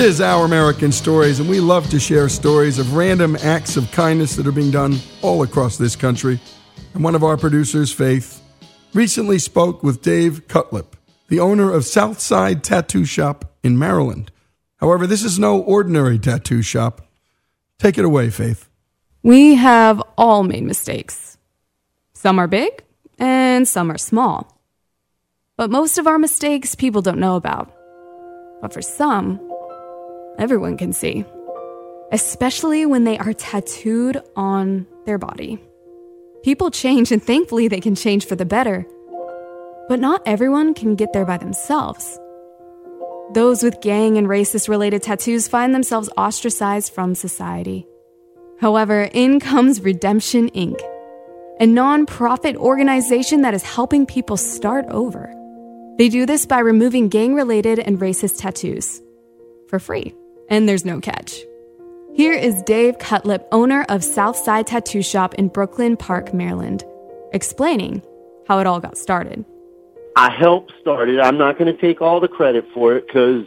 is Our American Stories, and we love to share stories of random acts of kindness that are being done all across this country. And one of our producers, Faith, recently spoke with Dave Cutlip, the owner of Southside Tattoo Shop in Maryland. However, this is no ordinary tattoo shop. Take it away, Faith. We have all made mistakes. Some are big and some are small. But most of our mistakes people don't know about. But for some, everyone can see, especially when they are tattooed on their body. People change, and thankfully, they can change for the better. But not everyone can get there by themselves. Those with gang and racist related tattoos find themselves ostracized from society. However, in comes Redemption Ink, a nonprofit organization that is helping people start over. They do this by removing gang related and racist tattoos for free, and there's no catch. Here is Dave Cutlip, owner of Southside Tattoo Shop in Brooklyn Park, Maryland, explaining how it all got started. I helped start it. I'm not going to take all the credit for it because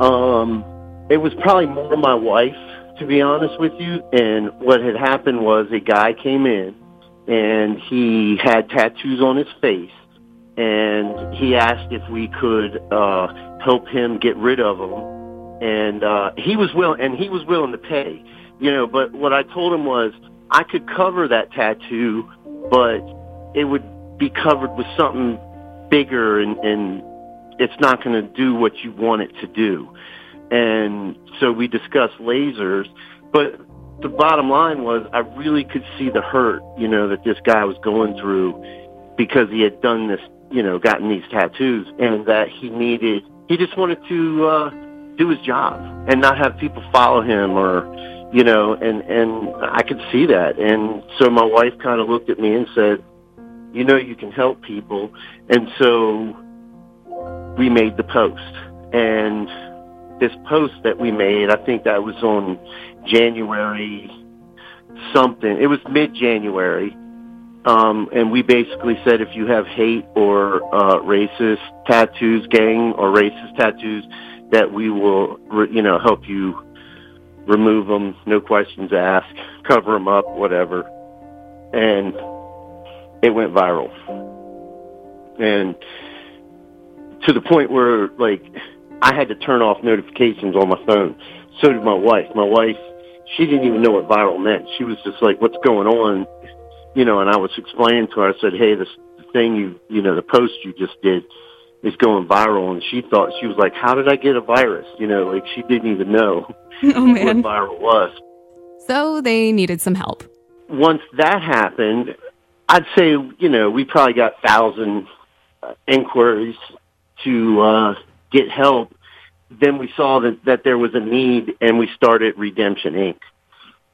um, it was probably more my wife, to be honest with you. And what had happened was a guy came in and he had tattoos on his face, and he asked if we could uh, help him get rid of them, and uh, he was willing, and he was willing to pay, you know. But what I told him was I could cover that tattoo, but it would be covered with something bigger and, and it's not going to do what you want it to do. And so we discussed lasers, but the bottom line was I really could see the hurt, you know, that this guy was going through because he had done this, you know, gotten these tattoos and that he needed, he just wanted to, uh, do his job and not have people follow him or, you know, and, and I could see that. And so my wife kind of looked at me and said, you know you can help people. And so we made the post. And this post that we made, I think that was on January something. It was mid-January. Um, and we basically said if you have hate or uh, racist tattoos, gang or racist tattoos, that we will, you know, help you remove them, no questions asked, cover them up, whatever. And it went viral. And to the point where like I had to turn off notifications on my phone. So did my wife. My wife, she didn't even know what viral meant. She was just like, "What's going on?" You know, and I was explaining to her. I said, "Hey, this thing you, you know, the post you just did is going viral." And she thought she was like, "How did I get a virus?" You know, like she didn't even know oh, man. what viral was. So they needed some help. Once that happened, I'd say, you know, we probably got thousand uh, inquiries to uh, get help. Then we saw that, that there was a need and we started Redemption Ink.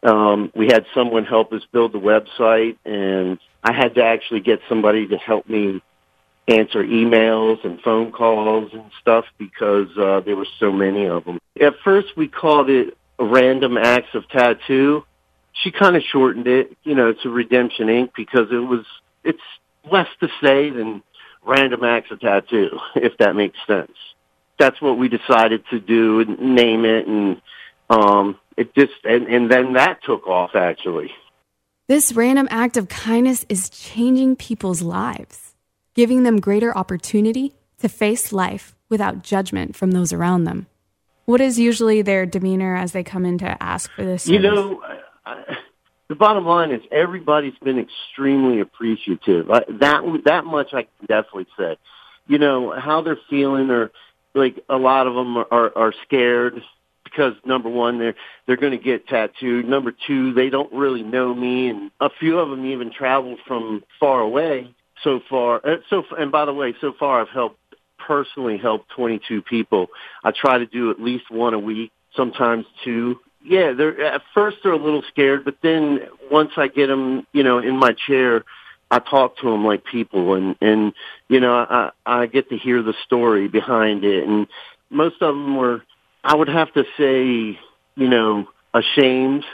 Um, we had someone help us build the website and I had to actually get somebody to help me answer emails and phone calls and stuff because uh, there were so many of them. At first we called it Random Acts of Tattoo she kind of shortened it, you know, to Redemption Ink because it was it's less to say than Random Acts of Tattoo, if that makes sense. That's what we decided to do and name it, and um, it just and, and then that took off actually. This random act of kindness is changing people's lives, giving them greater opportunity to face life without judgment from those around them. What is usually their demeanor as they come in to ask for this? Service? You know, the bottom line is everybody's been extremely appreciative. I, that that much I can definitely say. You know how they're feeling, or like a lot of them are are, are scared because number one they're they're going to get tattooed. Number two, they don't really know me, and a few of them even travel from far away. So far, uh, so and by the way, so far I've helped personally helped 22 people. I try to do at least one a week, sometimes two yeah, they're at first they're a little scared, but then once I get them, you know, in my chair, I talk to them like people, and and you know, I I get to hear the story behind it, and most of them were, I would have to say, you know, ashamed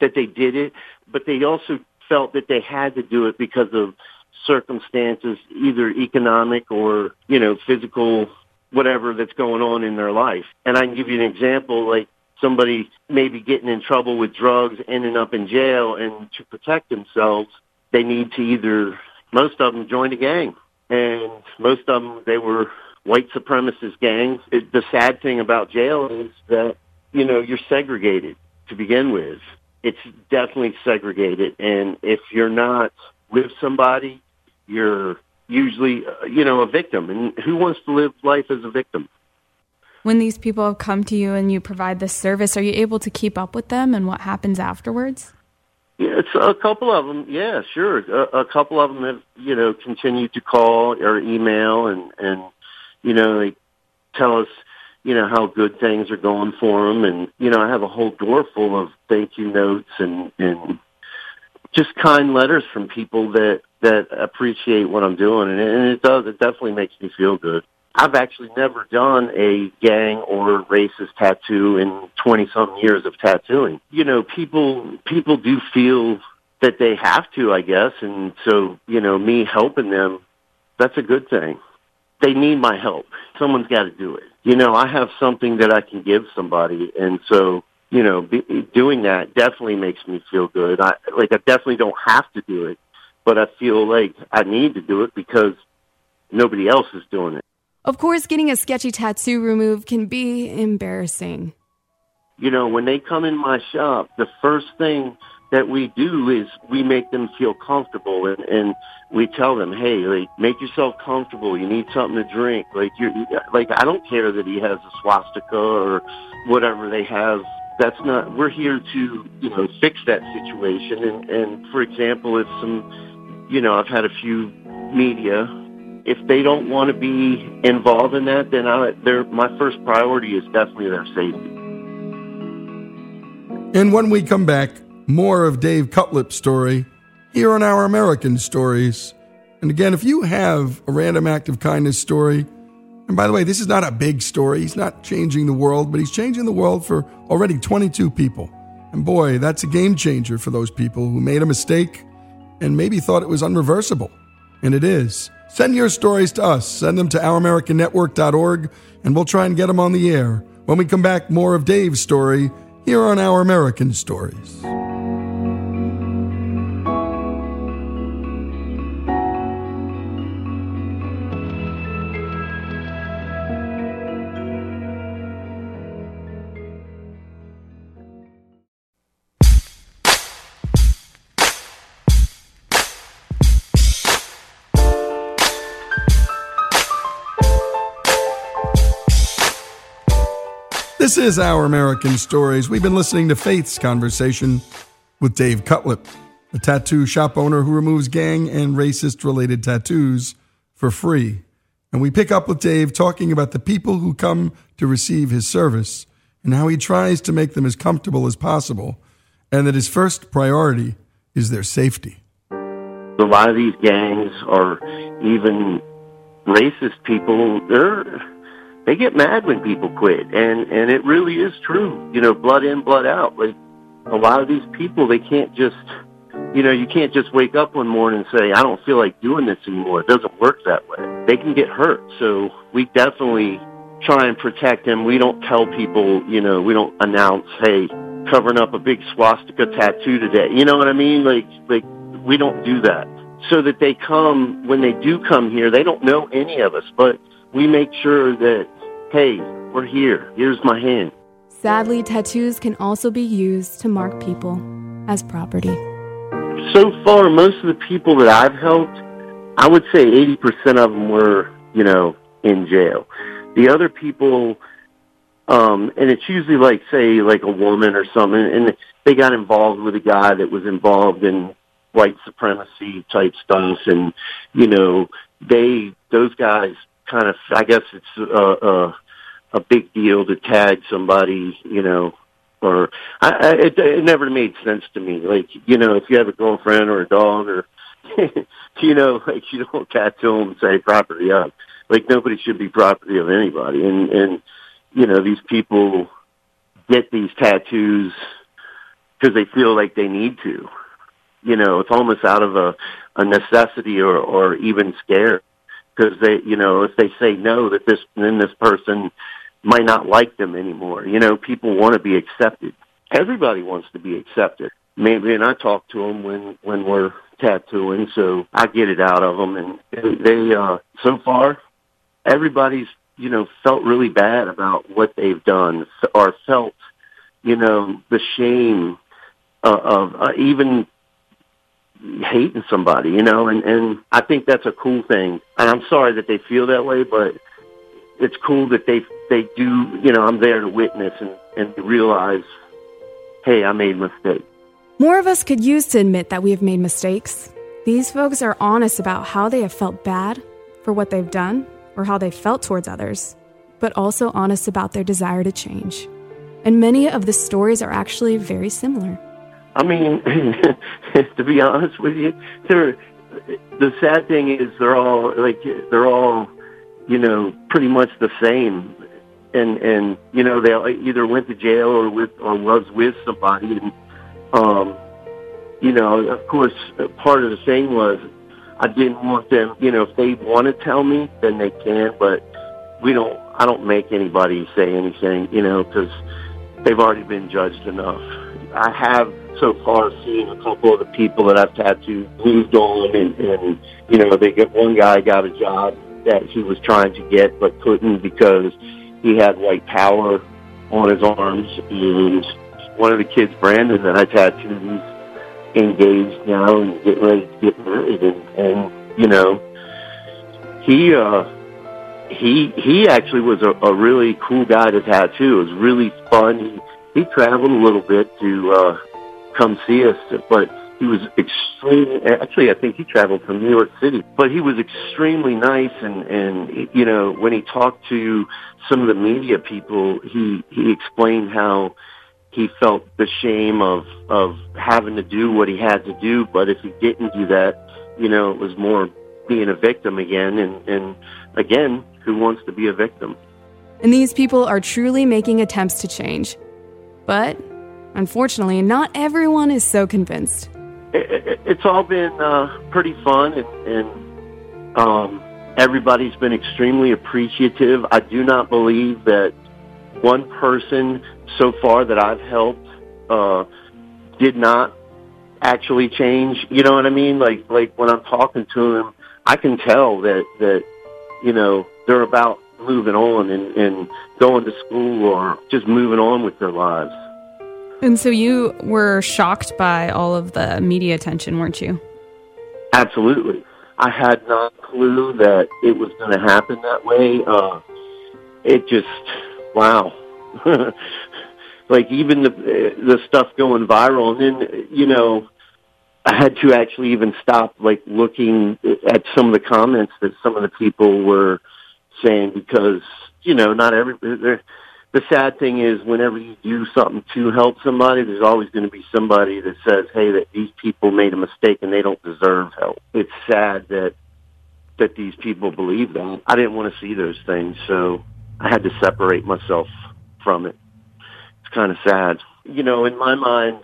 that they did it, but they also felt that they had to do it because of circumstances, either economic or you know, physical whatever that's going on in their life. And I can give you an example, like somebody maybe getting in trouble with drugs, ending up in jail, and to protect themselves, they need to either, most of them joined a gang. And most of them, they were white supremacist gangs. It, the sad thing about jail is that, you know, you're segregated to begin with. It's definitely segregated. And if you're not with somebody, you're usually, uh, you know, a victim. And who wants to live life as a victim? When these people have come to you and you provide this service, are you able to keep up with them and what happens afterwards? Yeah, it's a couple of them. Yeah, sure. A, a couple of them have, you know, continued to call or email and, and, you know, they tell us, you know, how good things are going for them. And, you know, I have a whole door full of thank you notes and, and just kind letters from people that, that appreciate what I'm doing. And, and it does, it definitely makes me feel good. I've actually never done a gang or racist tattoo in 20 some years of tattooing. You know, people, people do feel that they have to, I guess. And so, you know, me helping them, that's a good thing. They need my help. Someone's got to do it. You know, I have something that I can give somebody. And so, you know, be, doing that definitely makes me feel good. I, like, I definitely don't have to do it, but I feel like I need to do it because nobody else is doing it. Of course, getting a sketchy tattoo removed can be embarrassing. You know, when they come in my shop, the first thing that we do is we make them feel comfortable and, and we tell them, hey, like, make yourself comfortable. You need something to drink. Like, you're, like, I don't care that he has a swastika or whatever they have. That's not, we're here to, you know, fix that situation. And, and for example, if some, you know, I've had a few media if they don't want to be involved in that, then I, their my first priority is definitely their safety. And when we come back, more of Dave Cutlip's story here on our American Stories. And again, if you have a random act of kindness story, and by the way, this is not a big story. He's not changing the world, but he's changing the world for already 22 people. And boy, that's a game changer for those people who made a mistake and maybe thought it was unreversible. And it is. Send your stories to us. Send them to ouramericannetwork.org, and we'll try and get them on the air. When we come back, more of Dave's story here on Our American Stories. This is Our American Stories. We've been listening to Faith's conversation with Dave Cutlip, a tattoo shop owner who removes gang and racist related tattoos for free. And we pick up with Dave talking about the people who come to receive his service and how he tries to make them as comfortable as possible, and that his first priority is their safety. A lot of these gangs are even racist people. They're they get mad when people quit, and and it really is true. You know, blood in, blood out. Like a lot of these people, they can't just, you know, you can't just wake up one morning and say, I don't feel like doing this anymore. It doesn't work that way. They can get hurt. So we definitely try and protect them. We don't tell people, you know, we don't announce, hey, covering up a big swastika tattoo today. You know what I mean? Like, like we don't do that. So that they come, when they do come here, they don't know any of us, but we make sure that Hey, we're here. Here's my hand. Sadly, tattoos can also be used to mark people as property. So far, most of the people that I've helped, I would say 80% of them were, you know, in jail. The other people, um, and it's usually like, say, like a woman or something, and they got involved with a guy that was involved in white supremacy type stuff, and, you know, they, those guys kind of, I guess it's a, a, a big deal to tag somebody, you know, or I, I, it, it never made sense to me. Like, you know, if you have a girlfriend or a dog or, you know, like you don't tattoo them and say property of. Like nobody should be property of anybody. And, and, you know, these people get these tattoos because they feel like they need to. You know, it's almost out of a, a necessity or, or even scare because they, you know, if they say no, that this then this person might not like them anymore. You know, people want to be accepted. Everybody wants to be accepted. Maybe, and I talk to them when when we're tattooing, so I get it out of them. And they, uh, so far, everybody's you know felt really bad about what they've done or felt you know the shame uh, of uh, even hating somebody, you know, and and I think that's a cool thing. And I'm sorry that they feel that way, but it's cool that they they do. You know, I'm there to witness and and realize, hey, I made a mistake. More of us could use to admit that we have made mistakes. These folks are honest about how they have felt bad for what they've done or how they felt towards others, but also honest about their desire to change. And many of the stories are actually very similar. I mean, to be honest with you, they're, the sad thing is they're all like they're all, you know, pretty much the same, and and you know they either went to jail or with or was with somebody, and um, you know, of course, part of the thing was I didn't want them, you know, if they want to tell me, then they can, but we don't. I don't make anybody say anything, you know, because they've already been judged enough. I have so far seen a couple of the people that I've tattooed moved on, and, and you know, they get one guy got a job that he was trying to get but couldn't because he had white power on his arms, and one of the kids, Brandon, that I tattooed, he's engaged now and getting ready to get married, and, and you know, he uh, he he actually was a, a really cool guy to tattoo. It was really fun. He he traveled a little bit to uh, come see us, but he was extremely. Actually, I think he traveled from New York City, but he was extremely nice. And and you know, when he talked to some of the media people, he he explained how he felt the shame of of having to do what he had to do, but if he didn't do that, you know, it was more being a victim again. And and again, who wants to be a victim? And these people are truly making attempts to change, but Unfortunately, not everyone is so convinced. It, it, it's all been uh, pretty fun, and, and um, everybody's been extremely appreciative. I do not believe that one person so far that I've helped uh, did not actually change. You know what I mean? Like like when I'm talking to them, I can tell that that you know they're about moving on and, and going to school or just moving on with their lives. And so you were shocked by all of the media attention, weren't you? Absolutely. I had no clue that it was going to happen that way. Uh, it just, wow. like even the the stuff going viral, and then you know, I had to actually even stop like looking at some of the comments that some of the people were saying because you know not every the sad thing is whenever you do something to help somebody, there's always going to be somebody that says, "Hey, that these people made a mistake and they don't deserve help." It's sad that that these people believe that. I didn't want to see those things, so I had to separate myself from it. It's kind of sad. You know, in my mind,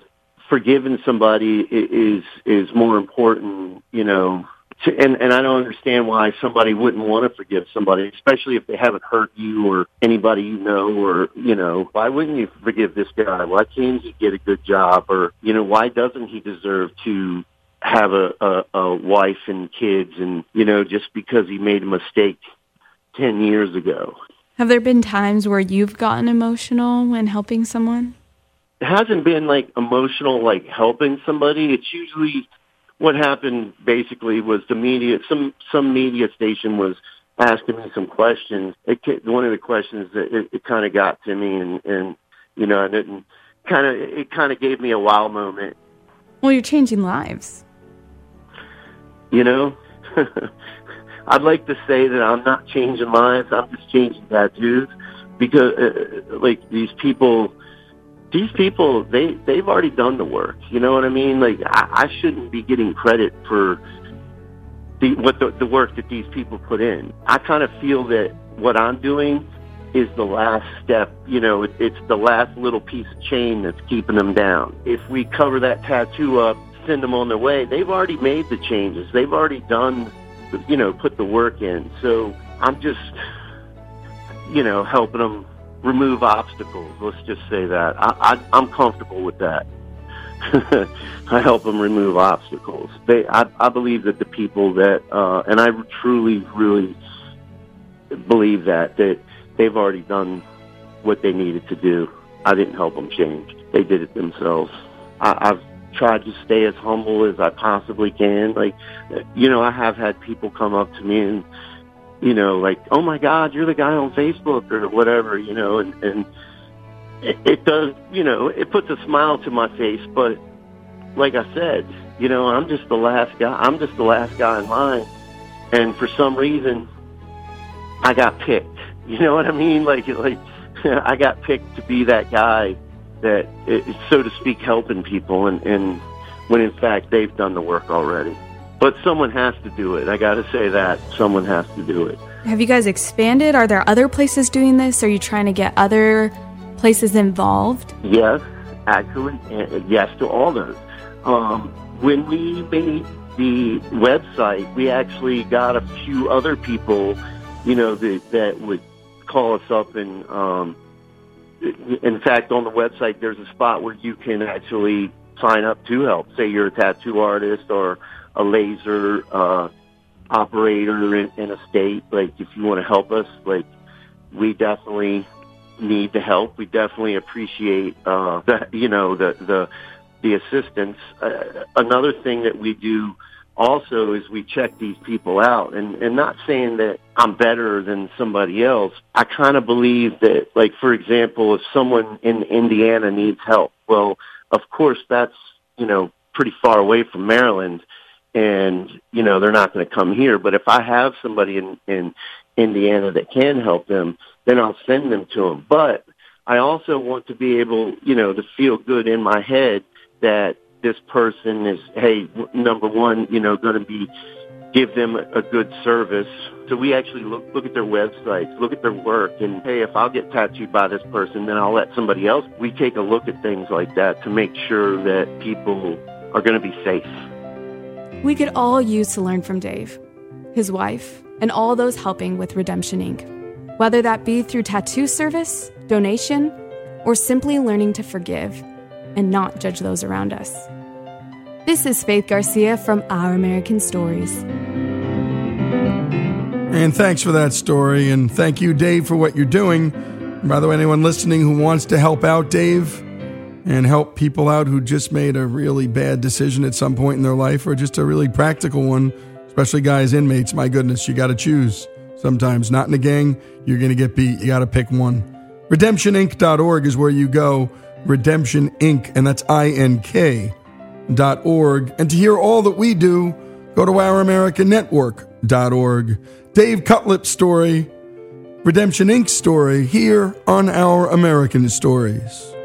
forgiving somebody is is more important, you know, to, and and I don't understand why somebody wouldn't want to forgive somebody, especially if they haven't hurt you or anybody you know, or you know, why wouldn't you forgive this guy? Why can't he get a good job, or you know, why doesn't he deserve to have a, a, a wife and kids, and you know, just because he made a mistake ten years ago? Have there been times where you've gotten emotional when helping someone? It hasn't been like emotional, like helping somebody. It's usually what happened basically was the media, some some media station was asking me some questions. It, one of the questions that it, it kind of got to me, and and you know, and it kind of it kind of gave me a wow moment. Well, you're changing lives. You know, I'd like to say that I'm not changing lives. I'm just changing tattoos because, uh, like, these people these people they they've already done the work. You know what I mean? Like I, I shouldn't be getting credit for the what the, the work that these people put in. I kind of feel that what I'm doing is the last step. You know, it, it's the last little piece of chain that's keeping them down. If we cover that tattoo up, send them on their way, they've already made the changes. They've already done you know, put the work in. So I'm just, you know, helping them remove obstacles. Let's just say that. I, I, I'm comfortable with that. I help them remove obstacles. They, I, I believe that the people that, uh, and I truly, really believe that that they've already done what they needed to do. I didn't help them change. They did it themselves. I, I've tried to stay as humble as I possibly can. Like, you know, I have had people come up to me and, you know, like, oh my God, you're the guy on Facebook or whatever, you know, and, and it, it does, you know, it puts a smile to my face. But like I said, you know, I'm just the last guy. I'm just the last guy in line. And for some reason, I got picked. You know what I mean? Like, like I got picked to be that guy that, is, so to speak, helping people, and, and when in fact they've done the work already. But someone has to do it. I got to say that someone has to do it. Have you guys expanded? Are there other places doing this? Are you trying to get other places involved? Yes, actually, yes to all those. Um, when we made the website, we actually got a few other people you know, that, that would call us up and, um, in fact, on the website, there's a spot where you can actually sign up to help. Say you're a tattoo artist or a laser, uh, operator in, in a state. Like, if you want to help us, like, we definitely need the help. We definitely appreciate, uh, the, you know, the, the, the assistance. Uh, another thing that we do, also is we check these people out and, and not saying that I'm better than somebody else. I kind of believe that, like, for example, if someone in Indiana needs help, well, of course that's, you know, pretty far away from Maryland and, you know, they're not going to come here. But if I have somebody in, in Indiana that can help them, then I'll send them to them. But I also want to be able, you know, to feel good in my head that this person is, hey, number one, you know, going to be give them a good service. So we actually look look at their websites, look at their work, and hey, if I'll get tattooed by this person, then I'll let somebody else. We take a look at things like that to make sure that people are going to be safe. We could all use to learn from Dave, his wife, and all those helping with Redemption Ink. Whether that be through tattoo service, donation, or simply learning to forgive and not judge those around us. This is Faith Garcia from Our American Stories. And thanks for that story. And thank you, Dave, for what you're doing. by the way, anyone listening who wants to help out Dave and help people out who just made a really bad decision at some point in their life or just a really practical one, especially guys, inmates, my goodness, you got to choose. Sometimes, not in a gang, you're going to get beat. You got to pick one. RedemptionInk.org is where you go Redemption Ink, and that's I N K dot org. And to hear all that we do, go to OurAmericanNetwork.org. Dave Cutlip's story, Redemption Ink story, here on Our American Stories.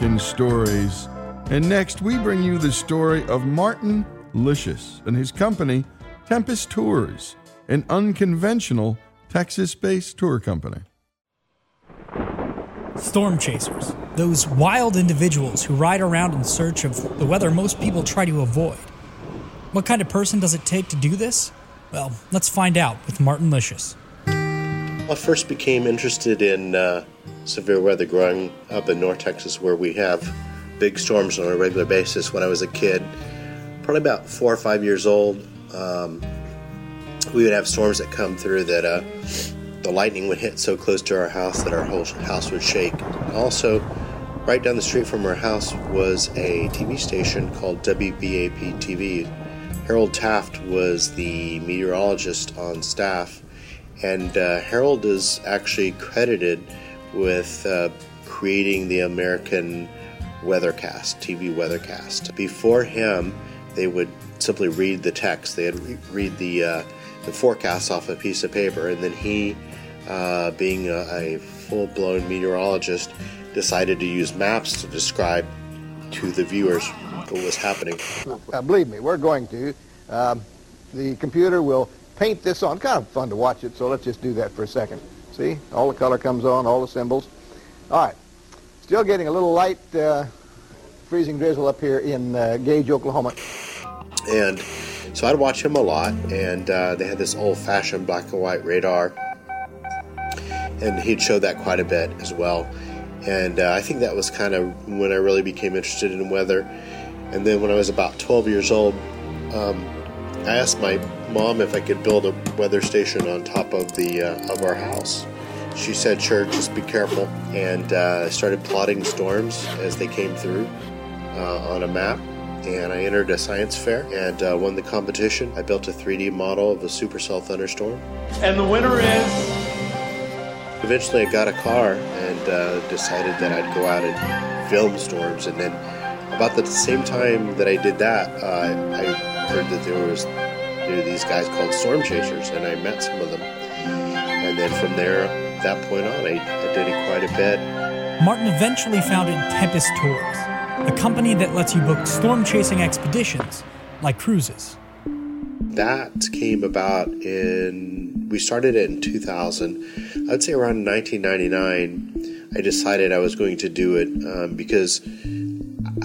American Stories. And next, we bring you the story of Martin Lisius and his company, Tempest Tours, an unconventional Texas based tour company. Storm chasers, those wild individuals who ride around in search of the weather most people try to avoid. What kind of person does it take to do this? Well, let's find out with Martin Lisius. I first became interested in uh, severe weather growing up in North Texas, where we have big storms on a regular basis. When I was a kid, probably about four or five years old, um, we would have storms that come through that uh, the lightning would hit so close to our house that our whole house would shake. Also, right down the street from our house was a TV station called WBAP TV. Harold Taft was the meteorologist on staff, and uh, Harold is actually credited with uh, creating the American weathercast, TV weathercast. Before him, they would simply read the text. They'd re- read the uh, the forecast off a piece of paper, and then he, uh, being a, a full-blown meteorologist, decided to use maps to describe to the viewers what was happening. Uh, believe me, we're going to. Um, the computer will paint this on. Kind of fun to watch it, so let's just do that for a second. See, all the color comes on, all the symbols. All right, still getting a little light uh, freezing drizzle up here in uh, Gage, Oklahoma. And so I'd watch him a lot, and uh, they had this old-fashioned black and white radar, and he'd show that quite a bit as well. And uh, I think that was kind of when I really became interested in weather. And then when I was about 12 years old, um, I asked my mom if I could build a weather station on top of the uh, of our house. She said, "Sure, just be careful." And uh, I started plotting storms as they came through uh, on a map. And I entered a science fair and uh, won the competition. I built a 3D model of a supercell thunderstorm. And the winner is. Eventually, I got a car and uh, decided that I'd go out and film storms. And then, about the same time that I did that, uh, I heard that there was were these guys called storm chasers, and I met some of them. And then from there, that point on, I, I did it quite a bit. Martin eventually founded Tempest Tours, a company that lets you book storm chasing expeditions like cruises. That came about in, we started it in 2000. I'd say around 1999, I decided I was going to do it um, because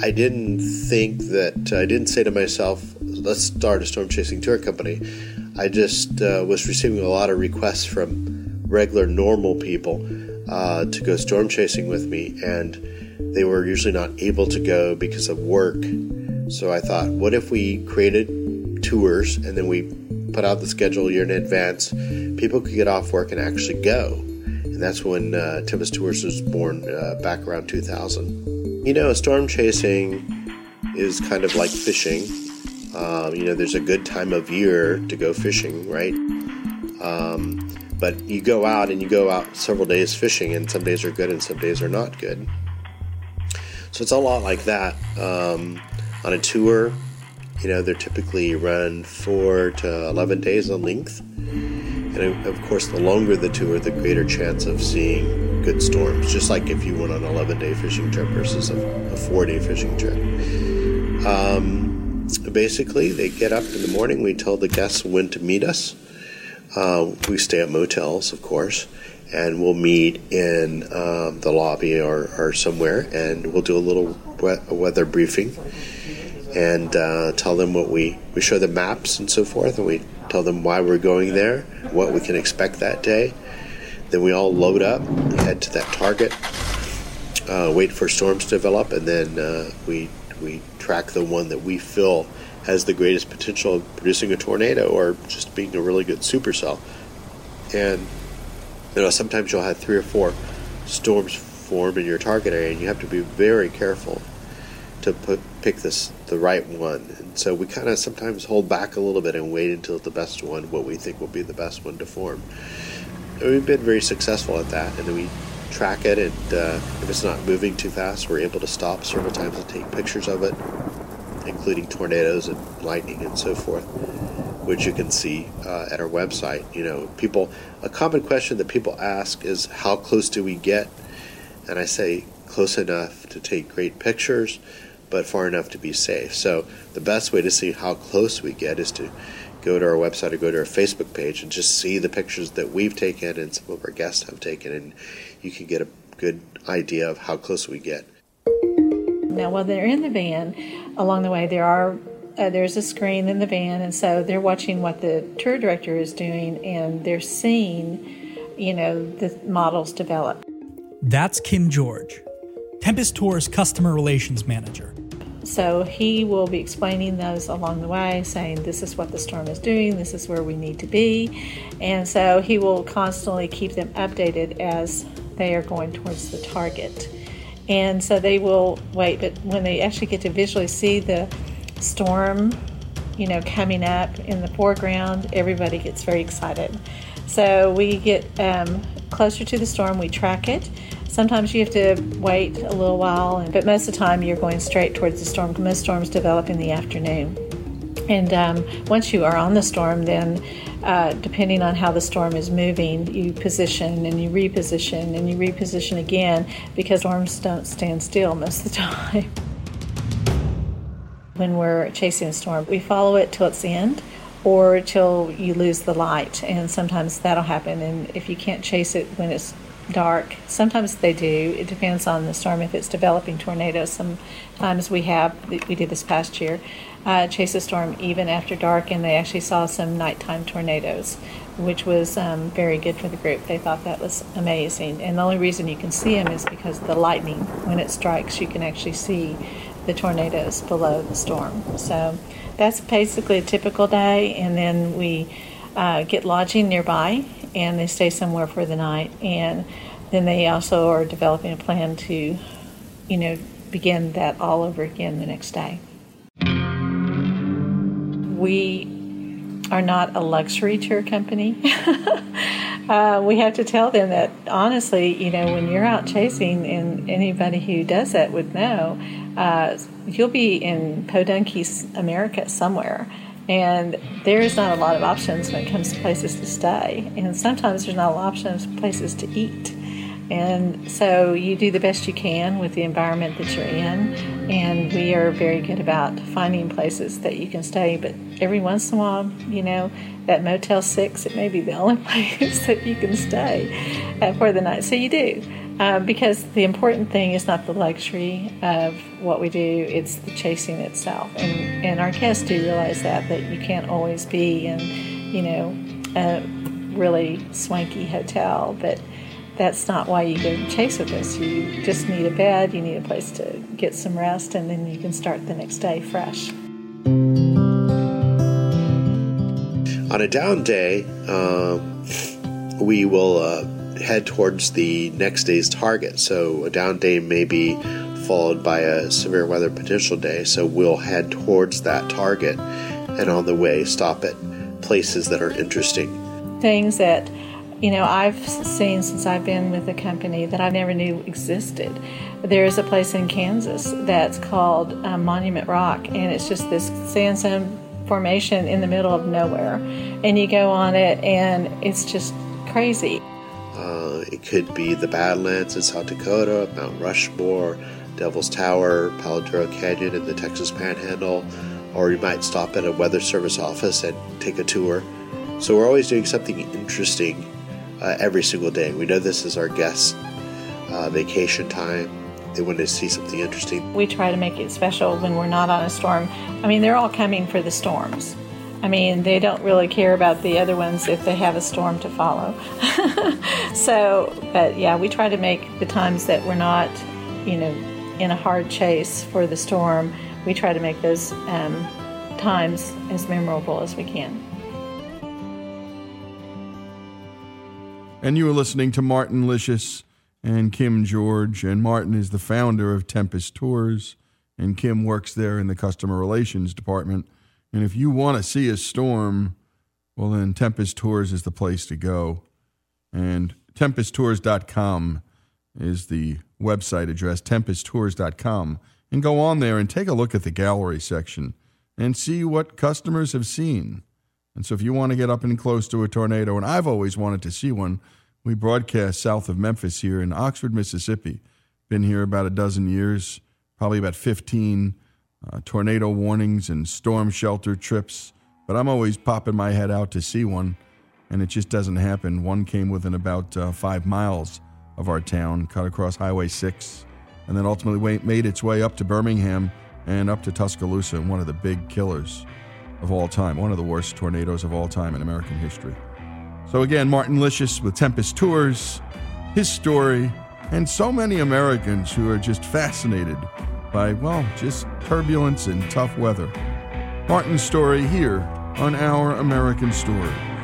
I didn't think that, I didn't say to myself, let's start a storm chasing tour company. I just uh, was receiving a lot of requests from regular, normal people uh, to go storm chasing with me, and they were usually not able to go because of work. So I thought, what if we created tours and then we put out the schedule a year in advance? People could get off work and actually go. And that's when uh, Tempest Tours was born uh, back around 2000. You know, storm chasing is kind of like fishing. Um, you know, there's a good time of year to go fishing, right? Um, but you go out and you go out several days fishing, and some days are good and some days are not good. So it's a lot like that. Um, on a tour, you know, they're typically run four to 11 days in length. And of course, the longer the tour, the greater chance of seeing good storms, just like if you went on an 11 day fishing trip versus a, a four day fishing trip. Um, basically, they get up in the morning, we tell the guests when to meet us. Uh, we stay at motels, of course, and we'll meet in um, the lobby or, or, somewhere, and we'll do a little we- weather briefing and uh, tell them what we we show them maps and so forth, and we tell them why we're going there, what we can expect that day. Then we all load up, head to that target, uh, wait for storms to develop, and then uh, we we track the one that we feel has the greatest potential of producing a tornado or just being a really good supercell. And you know, sometimes you'll have three or four storms form in your target area, and you have to be very careful to put, pick this the right one. And so we kind of sometimes hold back a little bit and wait until the best one, what we think will be the best one to form. And we've been very successful at that, and then we track it, and uh, if it's not moving too fast, we're able to stop several times and take pictures of it including tornadoes and lightning and so forth, which you can see uh, at our website. You know, people, a common question that people ask is, how close do we get? And I say, close enough to take great pictures, but far enough to be safe. So the best way to see how close we get is to go to our website or go to our Facebook page and just see the pictures that we've taken and some of our guests have taken, and you can get a good idea of how close we get. Now, while they're in the van, along the way, there are uh, there's a screen in the van, and so they're watching what the tour director is doing, and they're seeing, you know, the models develop. That's Kim George, Tempest Tours customer relations manager. So he will be explaining those along the way, saying this is what the storm is doing, this is where we need to be, and so he will constantly keep them updated as they are going towards the target. And so they will wait, but when they actually get to visually see the storm you know, coming up in the foreground, everybody gets very excited. So we get um, closer to the storm, we track it. Sometimes you have to wait a little while, but most of the time you're going straight towards the storm. Most storms develop in the afternoon. And um, once you are on the storm, then uh, depending on how the storm is moving, you position and you reposition and you reposition again because storms don't stand still most of the time. when we're chasing a storm, we follow it till its end or till you lose the light, and sometimes that'll happen. And if you can't chase it when it's dark. Sometimes they do. It depends on the storm. If it's developing tornadoes, sometimes we have, we did this past year, uh, chase a storm even after dark, and they actually saw some nighttime tornadoes, which was um, very good for the group. They thought that was amazing. And the only reason you can see them is because the lightning, when it strikes, you can actually see the tornadoes below the storm. So that's basically a typical day, and then we uh, get lodging nearby and they stay somewhere for the night. And then they also are developing a plan to, you know, begin that all over again the next day. We are not a luxury tour company. uh, we have to tell them that honestly, you know, when you're out chasing, and anybody who does that would know, uh, you'll be in Podunkee's America somewhere and there is not a lot of options when it comes to places to stay. And sometimes there's not a lot of options places to eat. And so you do the best you can with the environment that you're in. And we are very good about finding places that you can stay. But every once in a while, you know, that Motel 6, it may be the only place that you can stay uh, for the night. So you do. Uh, because the important thing is not the luxury of what we do, it's the chasing itself. And, and our guests do realize that, that you can't always be in, you know, a really swanky hotel, but that's not why you go chase with us. You just need a bed, you need a place to get some rest, and then you can start the next day fresh. On a down day, um, we will uh, head towards the next day's target. So a down day may be followed by a severe weather potential day. So we'll head towards that target and on the way stop at places that are interesting. Things that you know I've seen since I've been with the company that I never knew existed. There's a place in Kansas that's called um, Monument Rock, and it's just this sandstone formation in the middle of nowhere. And you go on it, and it's just crazy. Uh, it could be the Badlands in South Dakota, Mount Rushmore, Devil's Tower, Palo Canyon in the Texas Panhandle, or you might stop at a Weather Service office and take a tour. So we're always doing something interesting uh, every single day. We know this is our guest uh, vacation time. They want to see something interesting. We try to make it special when we're not on a storm. I mean, they're all coming for the storms. I mean, they don't really care about the other ones if they have a storm to follow. so, but yeah, we try to make the times that we're not, you know, in a hard chase for the storm, we try to make those um, times as memorable as we can. And you were listening to Martin Lisius and Kim George. And Martin is the founder of Tempest Tours, and Kim works there in the customer relations department. And if you want to see a storm, well, then Tempest Tours is the place to go. And tempesttours.com is the website address, tempesttours.com. And go on there and take a look at the gallery section and see what customers have seen. And so if you want to get up and close to a tornado, and I've always wanted to see one, we broadcast south of Memphis here in Oxford, Mississippi. Been here about a dozen years, probably about 15 uh, tornado warnings and storm shelter trips, but I'm always popping my head out to see one, and it just doesn't happen. One came within about uh, five miles of our town, cut across Highway 6, and then ultimately made its way up to Birmingham and up to Tuscaloosa, one of the big killers of all time, one of the worst tornadoes of all time in American history. So, again, Martin Lisius with Tempest Tours, his story, and so many Americans who are just fascinated by, well, just turbulence and tough weather. Martin's story here on Our American Story.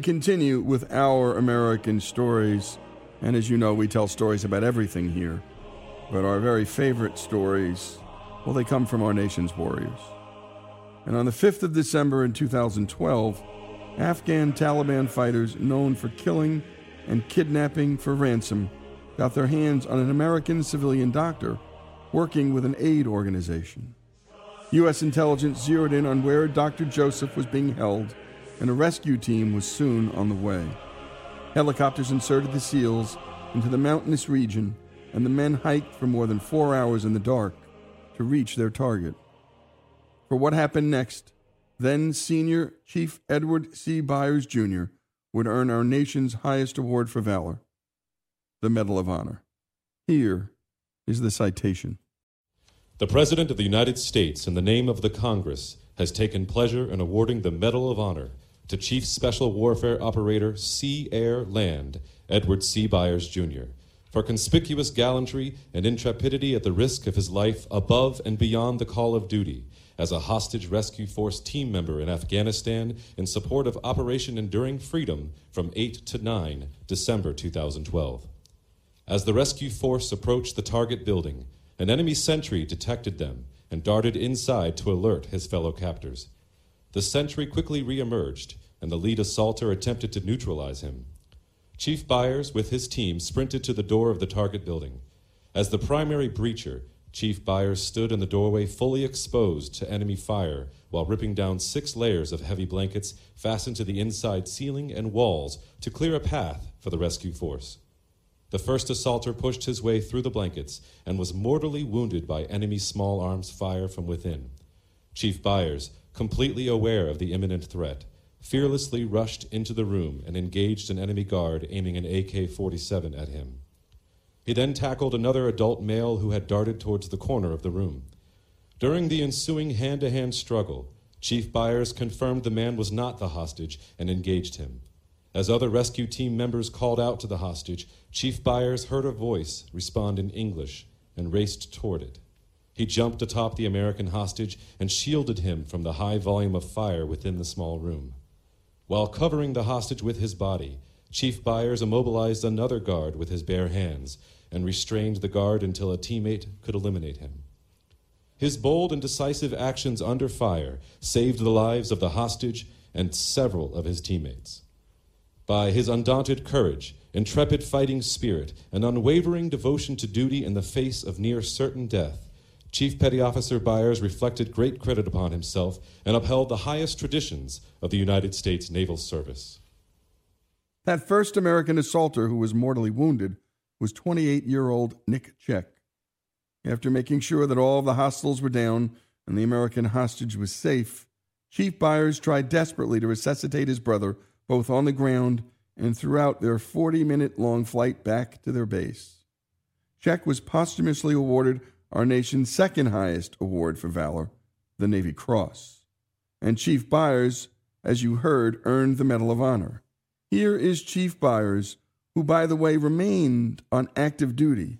We continue with our American stories. And as you know, we tell stories about everything here. But our very favorite stories, well, they come from our nation's warriors. And on the 5th of December in 2012, Afghan Taliban fighters known for killing and kidnapping for ransom got their hands on an American civilian doctor working with an aid organization. U.S. intelligence zeroed in on where Dr. Joseph was being held, and a rescue team was soon on the way. Helicopters inserted the SEALs into the mountainous region, and the men hiked for more than four hours in the dark to reach their target. For what happened next, then Senior Chief Edward C. Byers, Jr., would earn our nation's highest award for valor, the Medal of Honor. Here is the citation. The President of the United States, in the name of the Congress, has taken pleasure in awarding the Medal of Honor to Chief Special Warfare Operator Sea Air Land Edward C. Byers, Jr., for conspicuous gallantry and intrepidity at the risk of his life above and beyond the call of duty as a hostage rescue force team member in Afghanistan in support of Operation Enduring Freedom from 8 to 9 December 2012. As the rescue force approached the target building, an enemy sentry detected them and darted inside to alert his fellow captors. The sentry quickly reemerged, and the lead assaulter attempted to neutralize him. Chief Byers, with his team, sprinted to the door of the target building. As the primary breacher, Chief Byers stood in the doorway fully exposed to enemy fire while ripping down six layers of heavy blankets fastened to the inside ceiling and walls to clear a path for the rescue force. The first assaulter pushed his way through the blankets and was mortally wounded by enemy small arms fire from within. Chief Byers, completely aware of the imminent threat, fearlessly rushed into the room and engaged an enemy guard aiming an AK 47 at him. He then tackled another adult male who had darted towards the corner of the room. During the ensuing hand to hand struggle, Chief Byers confirmed the man was not the hostage and engaged him. As other rescue team members called out to the hostage, Chief Byers heard a voice respond in English and raced toward it. He jumped atop the American hostage and shielded him from the high volume of fire within the small room. While covering the hostage with his body, Chief Byers immobilized another guard with his bare hands and restrained the guard until a teammate could eliminate him. His bold and decisive actions under fire saved the lives of the hostage and several of his teammates. By his undaunted courage, intrepid fighting spirit, and unwavering devotion to duty in the face of near certain death, Chief Petty Officer Byers reflected great credit upon himself and upheld the highest traditions of the United States Naval Service. That first American assaulter who was mortally wounded was 28 year old Nick Checque. After making sure that all of the hostiles were down and the American hostage was safe, Chief Byers tried desperately to resuscitate his brother both on the ground and throughout their 40 minute long flight back to their base. Checque was posthumously awarded our nation's second highest award for valor, the Navy Cross. And Chief Byers, as you heard, earned the Medal of Honor. Here is Chief Byers who, by the way, remained on active duty,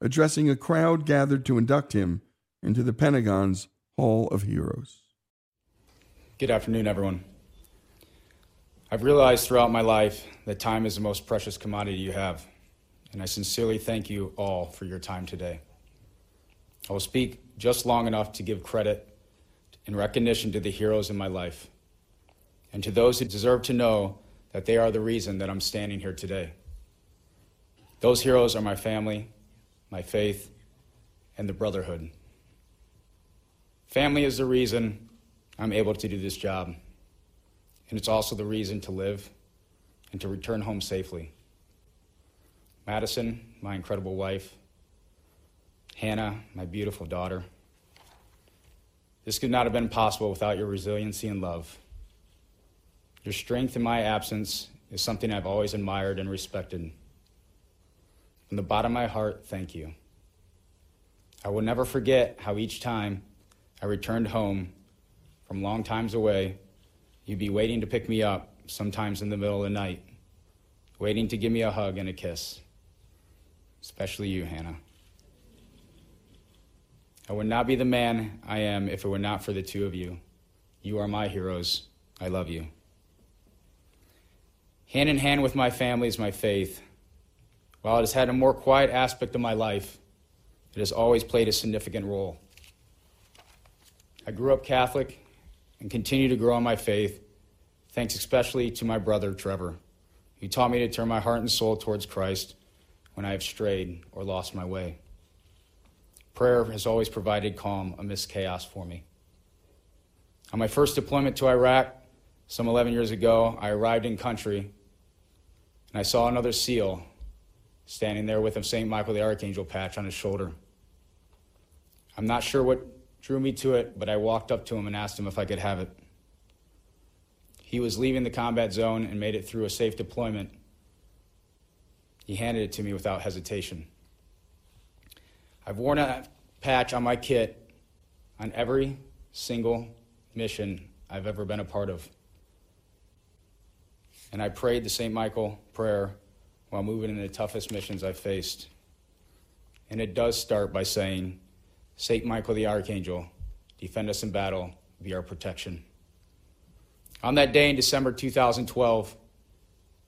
addressing a crowd gathered to induct him into the Pentagon's Hall of Heroes. Good afternoon, everyone. I've realized throughout my life that time is the most precious commodity you have, and I sincerely thank you all for your time today. I will speak just long enough to give credit and recognition to the heroes in my life and to those who deserve to know that they are the reason that I'm standing here today. Those heroes are my family, my faith, and the brotherhood. Family is the reason I'm able to do this job, and it's also the reason to live and to return home safely. Madison, my incredible wife, Hannah, my beautiful daughter. This could not have been possible without your resiliency and love. Your strength in my absence is something I've always admired and respected. From the bottom of my heart, thank you. I will never forget how each time I returned home from long times away, you'd be waiting to pick me up, sometimes in the middle of the night, waiting to give me a hug and a kiss. Especially you, Hannah. I would not be the man I am if it were not for the two of you. You are my heroes. I love you. Hand in hand with my family is my faith. While it has had a more quiet aspect of my life, it has always played a significant role. I grew up Catholic and continue to grow in my faith, thanks especially to my brother Trevor, who taught me to turn my heart and soul towards Christ when I have strayed or lost my way. Prayer has always provided calm amidst chaos for me. On my first deployment to Iraq, some 11 years ago, I arrived in country and I saw another SEAL standing there with a St. Michael the Archangel patch on his shoulder. I'm not sure what drew me to it, but I walked up to him and asked him if I could have it. He was leaving the combat zone and made it through a safe deployment. He handed it to me without hesitation. I've worn a patch on my kit on every single mission I've ever been a part of. And I prayed the St. Michael prayer while moving in the toughest missions I've faced. And it does start by saying, St. Michael the Archangel, defend us in battle, be our protection. On that day in December 2012,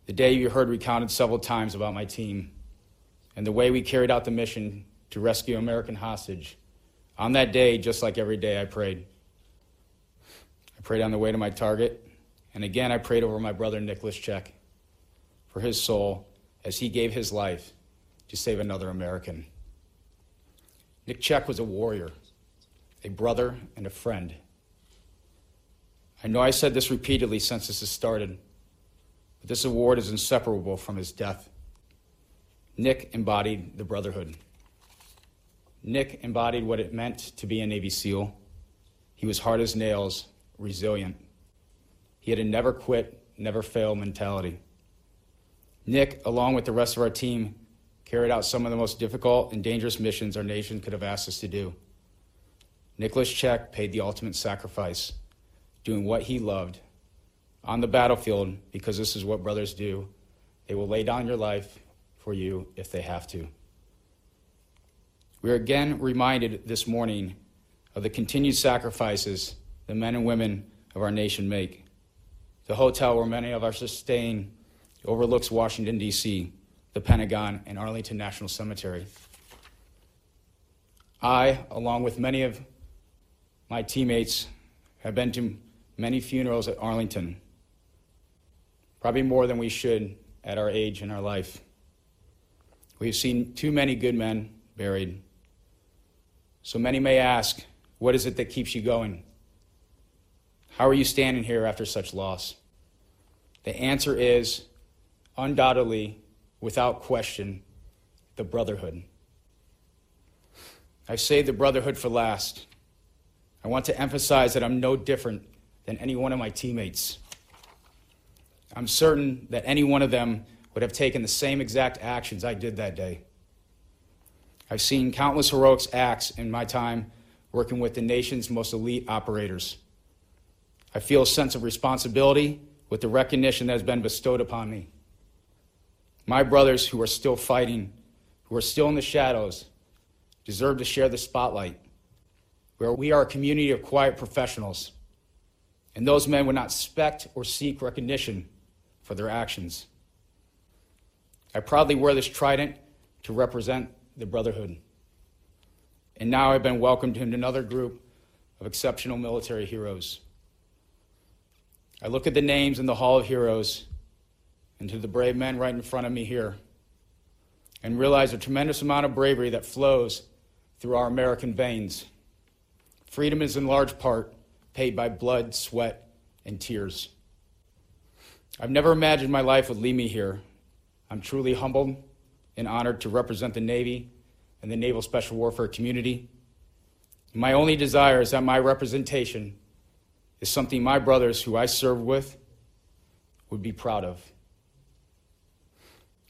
the day you heard recounted several times about my team and the way we carried out the mission to rescue American hostage, on that day, just like every day, I prayed. I prayed on the way to my target, and again I prayed over my brother Nicolas Checque for his soul as he gave his life to save another American. Nick Checque was a warrior, a brother, and a friend. I know I said this repeatedly since this has started, but this award is inseparable from his death. Nick embodied the brotherhood. Nick embodied what it meant to be a Navy SEAL. He was hard as nails, resilient. He had a never quit, never fail mentality. Nick, along with the rest of our team, carried out some of the most difficult and dangerous missions our nation could have asked us to do. Nicolas Checque paid the ultimate sacrifice, doing what he loved on the battlefield because this is what brothers do. They will lay down your life for you if they have to. We are again reminded this morning of the continued sacrifices the men and women of our nation make. The hotel where many of us are staying overlooks Washington, D.C., the Pentagon, and Arlington National Cemetery. I, along with many of my teammates, have been to many funerals at Arlington, probably more than we should at our age in our life. We've seen too many good men buried. So many may ask, what is it that keeps you going? How are you standing here after such loss? The answer is undoubtedly, without question, the brotherhood. I say the brotherhood for last. I want to emphasize that I'm no different than any one of my teammates. I'm certain that any one of them would have taken the same exact actions I did that day. I've seen countless heroic acts in my time working with the nation's most elite operators. I feel a sense of responsibility with the recognition that has been bestowed upon me. My brothers who are still fighting, who are still in the shadows, deserve to share the spotlight. Where we are a community of quiet professionals, and those men would not expect or seek recognition for their actions. I proudly wear this trident to represent the brotherhood. And now I've been welcomed into another group of exceptional military heroes. I look at the names in the Hall of Heroes and to the brave men right in front of me here and realize a tremendous amount of bravery that flows through our American veins. Freedom is in large part paid by blood, sweat, and tears. I've never imagined my life would lead me here. I'm truly humbled and honored to represent the Navy and the Naval Special Warfare community. My only desire is that my representation is something my brothers who I serve with would be proud of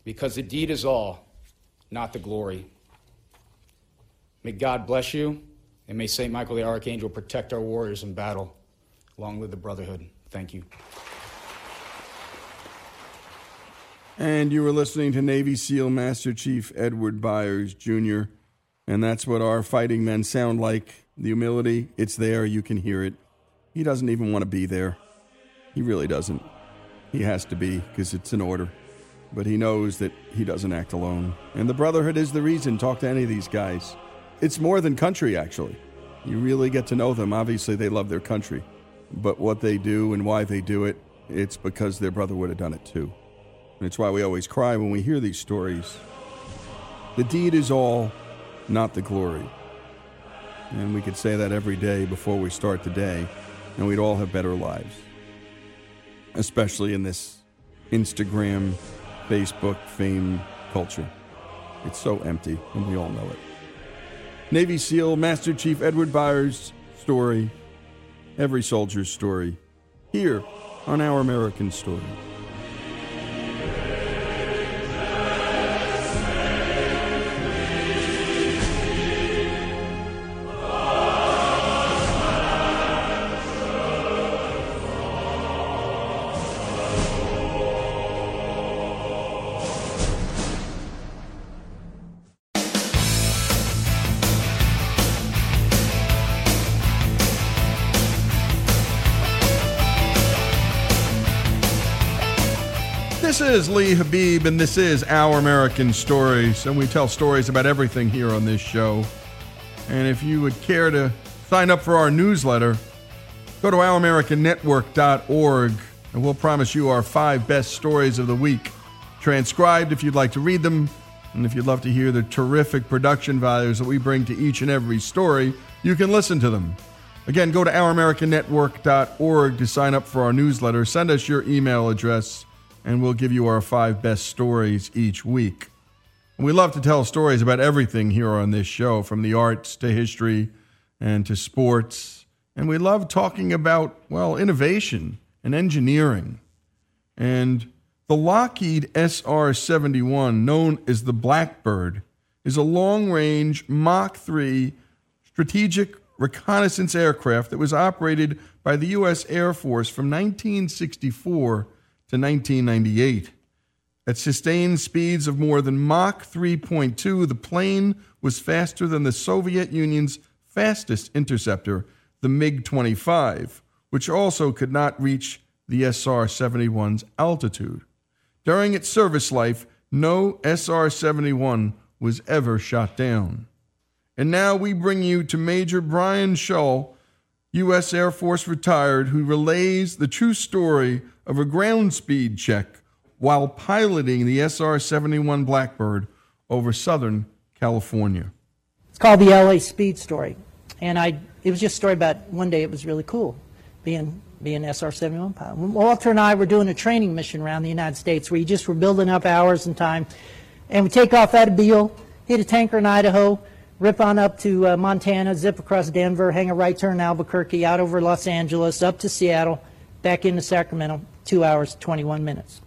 because the deed is all, not the glory. May God bless you, and may St. Michael the Archangel protect our warriors in battle, along with the brotherhood. Thank you. And you were listening to Navy SEAL Master Chief Edward Byers Jr., and that's what our fighting men sound like. The humility, it's there, you can hear it. He doesn't even want to be there. He really doesn't. He has to be, because it's an order. But he knows that he doesn't act alone. And the Brotherhood is the reason. Talk to any of these guys. It's more than country, actually. You really get to know them. Obviously, they love their country. But what they do and why they do it, it's because their brother would have done it too. It's why we always cry when we hear these stories. The deed is all, not the glory. And we could say that every day before we start the day, and we'd all have better lives. Especially in this Instagram, Facebook fame culture. It's so empty, and we all know it. Navy SEAL Master Chief Edward Byers' story, every soldier's story, here on Our American Story. Is Lee Habeeb, and this is Our American Stories. And we tell stories about everything here on this show. And if you would care to sign up for our newsletter, go to ouramericannetwork.org, and we'll promise you our five best stories of the week. Transcribed if you'd like to read them, and if you'd love to hear the terrific production values that we bring to each and every story, you can listen to them. Again, go to ouramericannetwork.org to sign up for our newsletter. Send us your email address and we'll give you our five best stories each week. We love to tell stories about everything here on this show, from the arts to history and to sports. And we love talking about, well, innovation and engineering. And the Lockheed SR 71, known as the Blackbird, is a long range Mach 3 strategic reconnaissance aircraft that was operated by the U.S. Air Force from 1964 to 1998. At sustained speeds of more than Mach 3.2, the plane was faster than the Soviet Union's fastest interceptor, the MiG 25, which also could not reach the SR 71's altitude. During its service life, no SR 71 was ever shot down. And now we bring you to Major Brian Shul, U.S. Air Force retired, who relays the true story of a ground speed check while piloting the SR 71 Blackbird over Southern California. It's called the LA Speed Story. And I, it was just a story about one day it was really cool being, being SR 71 pilot. Walter and I were doing a training mission around the United States where you just were building up hours and time. And we take off out of Beale, hit a tanker in Idaho, rip on up to uh, Montana, zip across Denver, hang a right turn in Albuquerque, out over Los Angeles, up to Seattle, back into Sacramento, two hours, 21 minutes.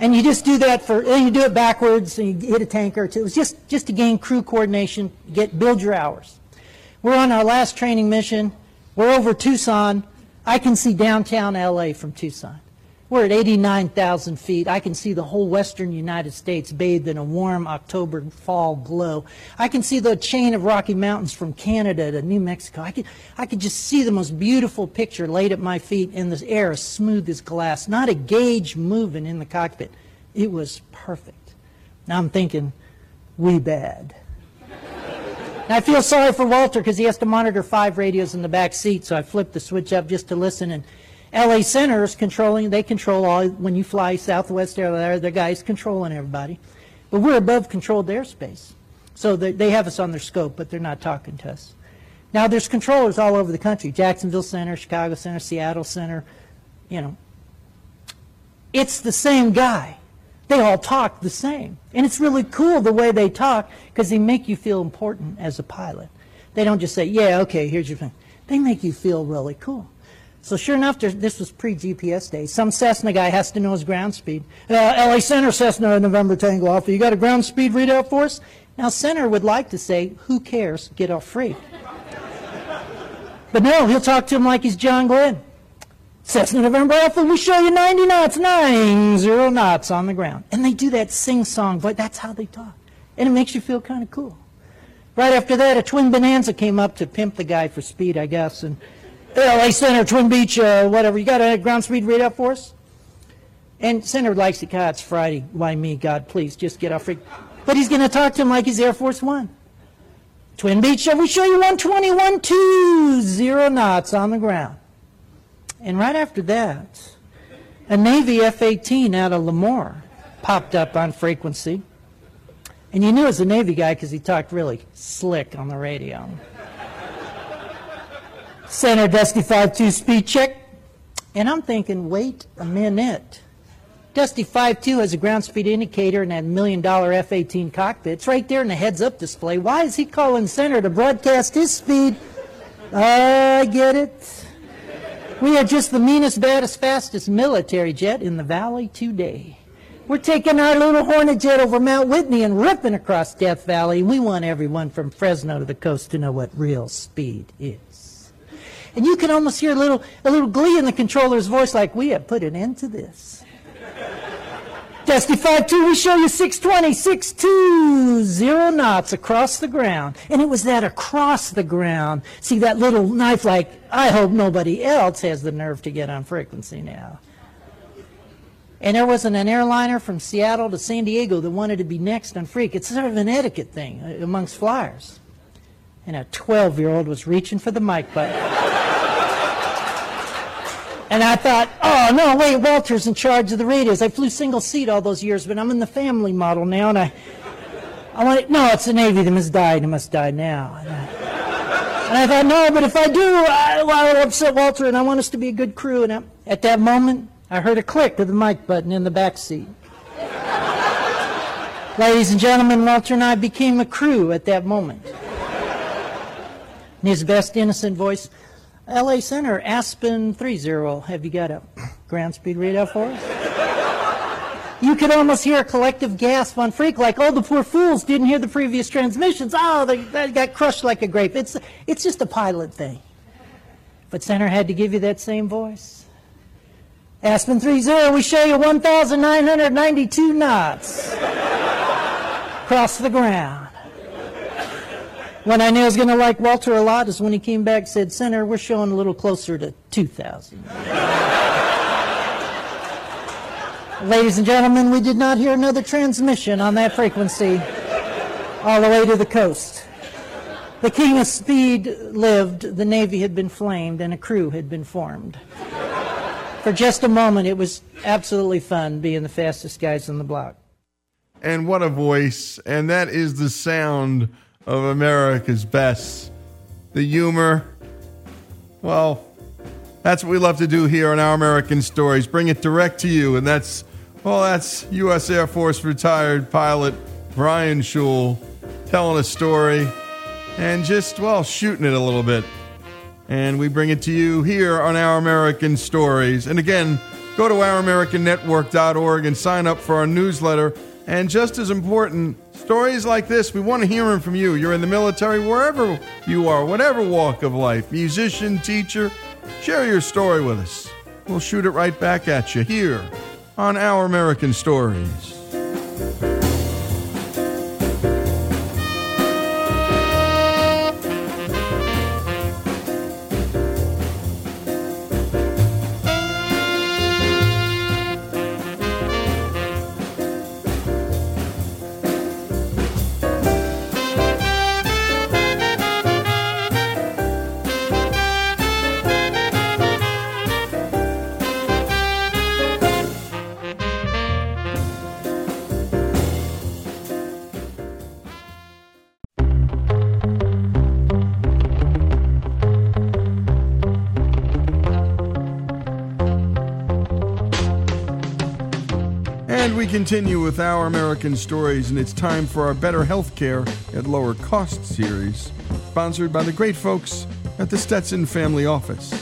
And you just do that for, and you do it backwards, and you hit a tanker. It was just, just to gain crew coordination, get build your hours. We're on our last training mission. We're over Tucson. I can see downtown LA from Tucson. We're at 89,000 feet. I can see the whole western United States bathed in a warm October fall glow. I can see the chain of Rocky Mountains from Canada to New Mexico. I could, I could just see the most beautiful picture laid at my feet in the air as smooth as glass, not a gauge moving in the cockpit. It was perfect. Now I'm thinking, we bad. I feel sorry for Walter because he has to monitor five radios in the back seat, so I flipped the switch up just to listen and LA Center is controlling, they control all, when you fly Southwest Air, the guys controlling everybody. But we're above controlled airspace. So they have us on their scope, but they're not talking to us. Now, there's controllers all over the country Jacksonville Center, Chicago Center, Seattle Center, you know. It's the same guy. They all talk the same. And it's really cool the way they talk because they make you feel important as a pilot. They don't just say, yeah, okay, here's your thing. They make you feel really cool. So sure enough, this was pre-GPS days. Some Cessna guy has to know his ground speed. Uh, LA Center Cessna November Tango Alpha. You got a ground speed readout for us? Now Center would like to say, who cares? Get off free. but no, he'll talk to him like he's John Glenn. Cessna November Alpha, we show you 90 knots, 90 knots on the ground. And they do that sing-song, but that's how they talk. And it makes you feel kind of cool. Right after that, a twin Bonanza came up to pimp the guy for speed, I guess, and LA Center, Twin Beech, uh, whatever. You got a ground speed readout for us? And Senator likes it. God, it's Friday. Why me? God, please just get off. But he's going to talk to him like he's Air Force One. Twin Beech, shall we show you 121, two, zero knots on the ground. And right after that, a Navy F-18 out of Lemoore popped up on frequency. And you knew it was a Navy guy because he talked really slick on the radio. Center Dusty 5-2 speed check. And I'm thinking, wait a minute. Dusty 5-2 has a ground speed indicator and that million dollar F 18 cockpit. It's right there in the heads up display. Why is he calling center to broadcast his speed? I get it. We are just the meanest, baddest, fastest military jet in the valley today. We're taking our little Hornet jet over Mount Whitney and ripping across Death Valley. We want everyone from Fresno to the coast to know what real speed is. And you can almost hear a little, a little glee in the controller's voice like, we have put an end to this. Dusty 5-2, we show you 620, 6-2, zero knots across the ground. And it was that across the ground. See that little knife like, I hope nobody else has the nerve to get on frequency now. And there wasn't an airliner from Seattle to San Diego that wanted to be next on freq. It's sort of an etiquette thing uh, amongst flyers. And a 12-year-old was reaching for the mic button. And I thought, oh, no, wait, Walter's in charge of the radios. I flew single seat all those years, but I'm in the family model now, and I, I went, no, it's the Navy. They must die. They must die now. And I, and I thought, no, but if I do, I, well, I'll upset Walter, and I want us to be a good crew. And I, at that moment, I heard a click of the mic button in the back seat. Ladies and gentlemen, Walter and I became a crew at that moment. In his best innocent voice, LA Center, Aspen 30. Have you got a ground speed readout for us? you could almost hear a collective gasp on freq, like, oh, the poor fools didn't hear the previous transmissions. Oh, they, they got crushed like a grape. It's, it's just a pilot thing. But Center had to give you that same voice. Aspen 30, we show you 1,992 knots across the ground. When I knew I was going to like Walter a lot is when he came back and said, Senator, we're showing a little closer to 2,000. Ladies and gentlemen, we did not hear another transmission on that frequency all the way to the coast. The king of speed lived, the Navy had been flamed, and a crew had been formed. For just a moment, it was absolutely fun being the fastest guys on the block. And what a voice. And that is the sound of America's best. The humor. Well, that's what we love to do here on Our American Stories. Bring it direct to you. And that's, well, that's U.S. Air Force retired pilot Brian Shul telling a story and just, well, shooting it a little bit. And we bring it to you here on Our American Stories. And again, go to ouramericannetwork.org and sign up for our newsletter. And just as important, Stories like this, we want to hear them from you. You're in the military, wherever you are, whatever walk of life, musician, teacher, share your story with us. We'll shoot it right back at you here on Our American Stories. Continue with our American stories, and it's time for our Better Healthcare at Lower Cost series, sponsored by the great folks at the Stetson Family Office.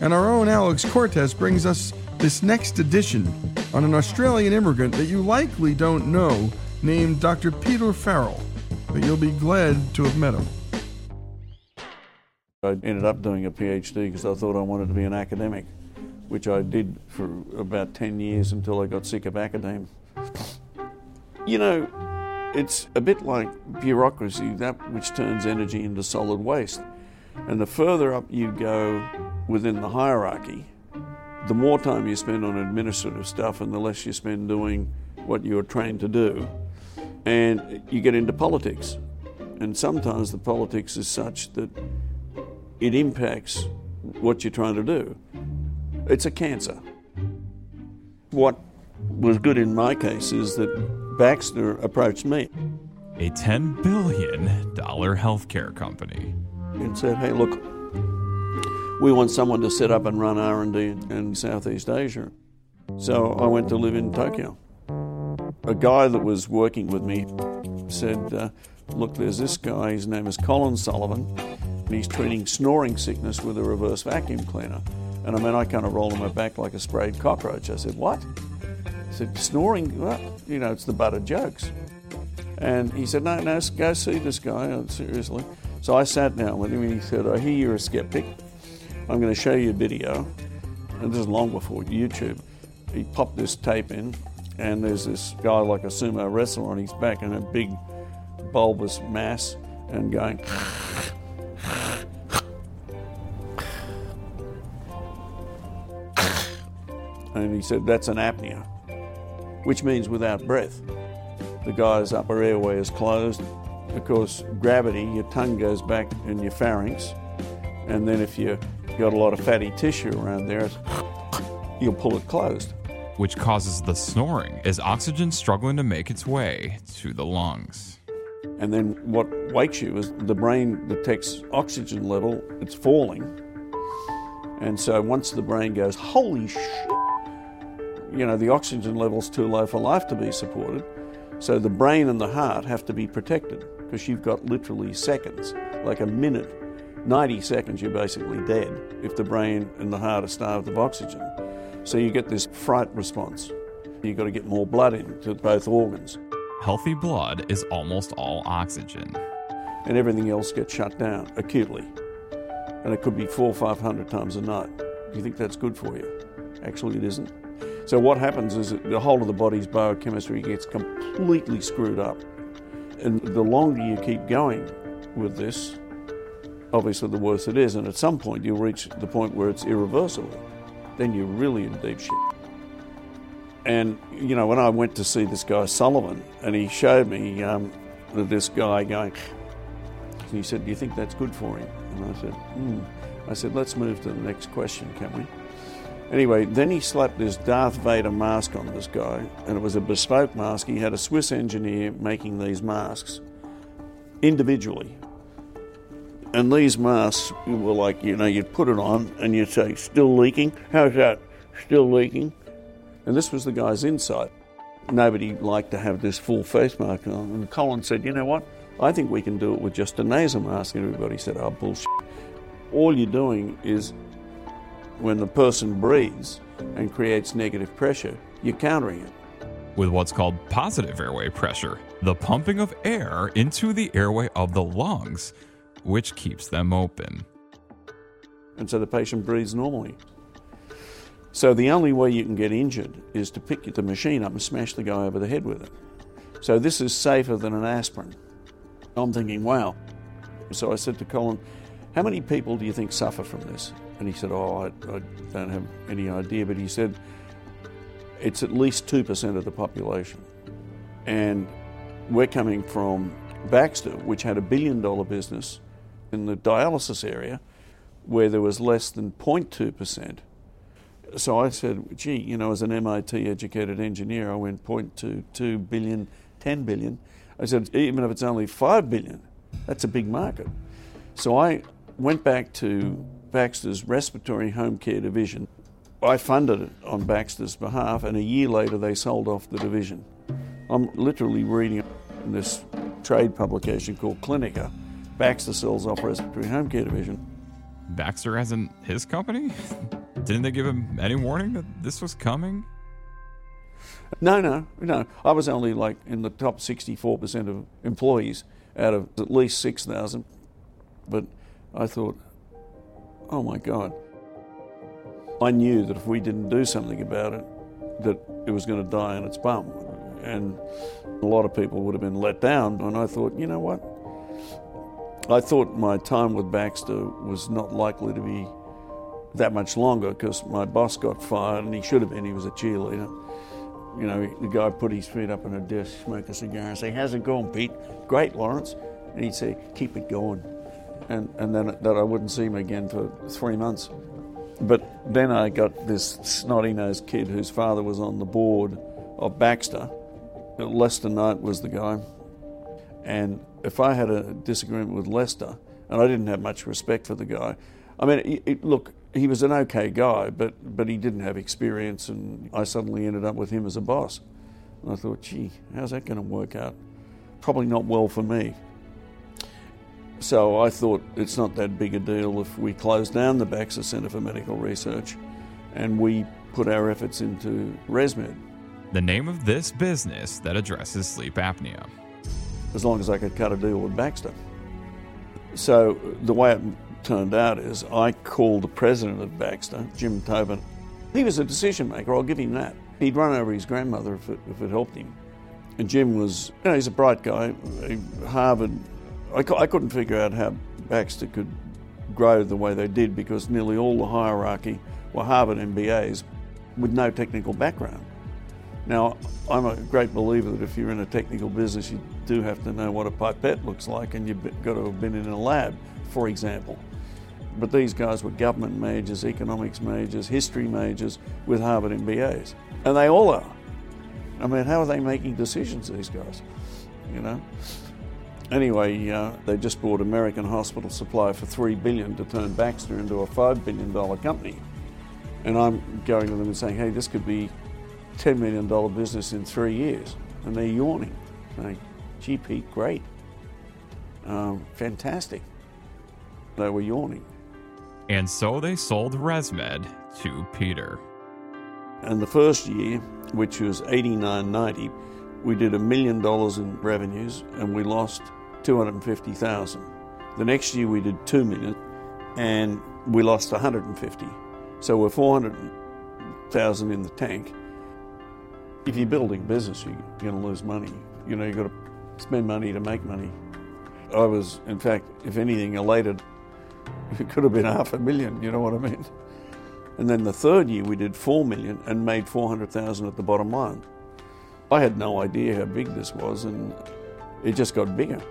And our own Alex Cortez brings us this next edition on an Australian immigrant that you likely don't know named Dr. Peter Farrell, but you'll be glad to have met him. I ended up doing a PhD because I thought I wanted to be an academic, which I did for about 10 years until I got sick of academia. You know, it's a bit like bureaucracy, that which turns energy into solid waste. And the further up you go within the hierarchy, the more time you spend on administrative stuff and the less you spend doing what you're trained to do. And you get into politics. And sometimes the politics is such that it impacts what you're trying to do. It's a cancer. What was good in my case is that Baxter approached me. A $10 billion healthcare company. And said, hey, look, we want someone to set up and run R&D in Southeast Asia. So I went to live in Tokyo. A guy that was working with me said, uh, look, there's this guy, his name is Colin Sullivan, and he's treating snoring sickness with a reverse vacuum cleaner. And I mean, I kind of rolled on my back like a sprayed cockroach. I said, what? Said, snoring? Well, you know, it's the butt of jokes. And he said, no, no, go see this guy, uh, seriously. So I sat down with him and he said, I hear you're a skeptic. I'm going to show you a video. And this is long before YouTube. He popped this tape in, and there's this guy like a sumo wrestler on his back and a big bulbous mass and going. and he said, that's an apnea, which means without breath. The guy's upper airway is closed. Of course, gravity, your tongue goes back in your pharynx, and then if you've got a lot of fatty tissue around there, you'll pull it closed. Which causes the snoring as oxygen struggling to make its way to the lungs. And then what wakes you is the brain detects oxygen level, it's falling. And so once the brain goes, holy shit, you know, the oxygen level's too low for life to be supported. So the brain and the heart have to be protected because you've got literally seconds, like a minute. 90 seconds, you're basically dead if the brain and the heart are starved of oxygen. So you get this fright response. You've got to get more blood into both organs. Healthy blood is almost all oxygen. And everything else gets shut down acutely. And it could be four or five hundred times a night. Do you think that's good for you? Actually, it isn't. So what happens is the whole of the body's biochemistry gets completely screwed up. And the longer you keep going with this, obviously the worse it is. And at some point you'll reach the point where it's irreversible. Then you're really in deep shit. And, you know, when I went to see this guy Sullivan, and he showed me um, this guy going, he said, Do you think that's good for him? And I said, Hmm. I said, Let's move to the next question, can we? Anyway, then he slapped this Darth Vader mask on this guy, and it was a bespoke mask. He had a Swiss engineer making these masks individually. And these masks were like, you know, you'd put it on and you'd say, still leaking? How's that? Still leaking? And this was the guy's insight. Nobody liked to have this full face mask on. And Colin said, you know what? I think we can do it with just a nasal mask. And everybody said, oh, bullshit. All you're doing is when the person breathes and creates negative pressure, you're countering it. With what's called positive airway pressure, the pumping of air into the airway of the lungs, which keeps them open. And so the patient breathes normally. So the only way you can get injured is to pick the machine up and smash the guy over the head with it. So this is safer than an aspirin. I'm thinking, wow. So I said to Colin, how many people do you think suffer from this? And he said, Oh, I, I don't have any idea. But he said, It's at least 2% of the population. And we're coming from Baxter, which had a billion dollar business in the dialysis area, where there was less than 0.2%. So I said, gee, you know, as an MIT educated engineer, I went 0.22 billion, 10 billion. I said, even if it's only 5 billion, that's a big market. So I went back to Baxter's respiratory home care division. I funded it on Baxter's behalf, and a year later they sold off the division. I'm literally reading in this trade publication called Clinica. Baxter sells off respiratory home care division. Baxter hasn't his company? Didn't they give him any warning that this was coming? No, no, no. I was only like in the top 64% of employees out of at least 6,000. But I thought, oh my God. I knew that if we didn't do something about it, that it was going to die on its bum. And a lot of people would have been let down. And I thought, you know what? I thought my time with Baxter was not likely to be that much longer because my boss got fired and he should have been. He was a cheerleader. You know, the guy put his feet up on a desk, smoke a cigar, and say, "How's it going, Pete?" Great, Lawrence. And he'd say, "Keep it going," and and then that I wouldn't see him again for three months. But then I got this snotty nosed kid whose father was on the board of Baxter. Lester Knight was the guy, and if I had a disagreement with Lester, and I didn't have much respect for the guy, I mean, it, it, look, he was an okay guy, but but he didn't have experience, and I suddenly ended up with him as a boss. And I thought, gee, how's that going to work out? Probably not well for me. So I thought it's not that big a deal if we close down the Baxter Centre for Medical Research and we put our efforts into ResMed. The name of this business that addresses sleep apnea. As long as I could cut a deal with Baxter. So the way it turned out is I called the president of Baxter, Jim Tobin. He was a decision maker, I'll give him that. He'd run over his grandmother if it, if it helped him. And Jim was, you know, he's a bright guy. Harvard, I, I couldn't figure out how Baxter could grow the way they did because nearly all the hierarchy were Harvard MBAs with no technical background. Now, I'm a great believer that if you're in a technical business, you do have to know what a pipette looks like and you've got to have been in a lab, for example. But these guys were government majors, economics majors, history majors with Harvard MBAs. And they all are. I mean, how are they making decisions, these guys? You know? Anyway, uh, they just bought American Hospital Supply for 3 billion to turn Baxter into a $5 billion company. And I'm going to them and saying, hey, this could be $10 million business in three years. And they're yawning, saying, gee, Pete, great. Um, fantastic. They were yawning. And so they sold ResMed to Peter. And the first year, which was 89 90, we did a million dollars in revenues and we lost 250,000. The next year we did 2 million and we lost 150. So we're 400,000 in the tank. If you're building business, you're going to lose money. You know, you've got to spend money to make money. I was, in fact, if anything, elated. It could have been half a million, you know what I mean? And then the third year we did 4 million and made 400,000 at the bottom line. I had no idea how big this was and it just got bigger.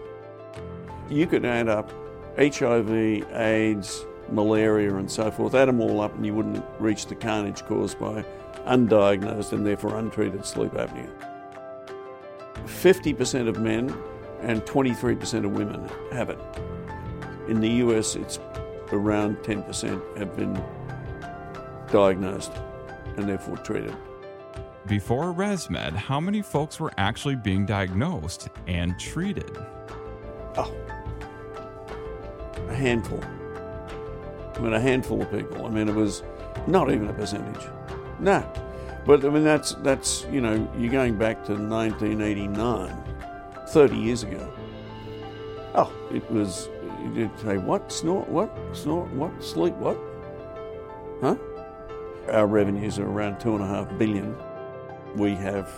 You could add up HIV, AIDS, malaria and so forth, add them all up and you wouldn't reach the carnage caused by undiagnosed and therefore untreated sleep apnea. 50% of men and 23% of women have it. In the US, it's around 10% have been diagnosed and therefore treated. Before ResMed, how many folks were actually being diagnosed and treated? Oh, a handful. I mean, a handful of people. I mean, it was not even a percentage. No. But I mean, that's, that's you know, you're going back to 1989, 30 years ago. Oh, it was, you'd say, what? Snort? What? Snort? What? Sleep? What? Huh? Our revenues are around two and a half billion. We have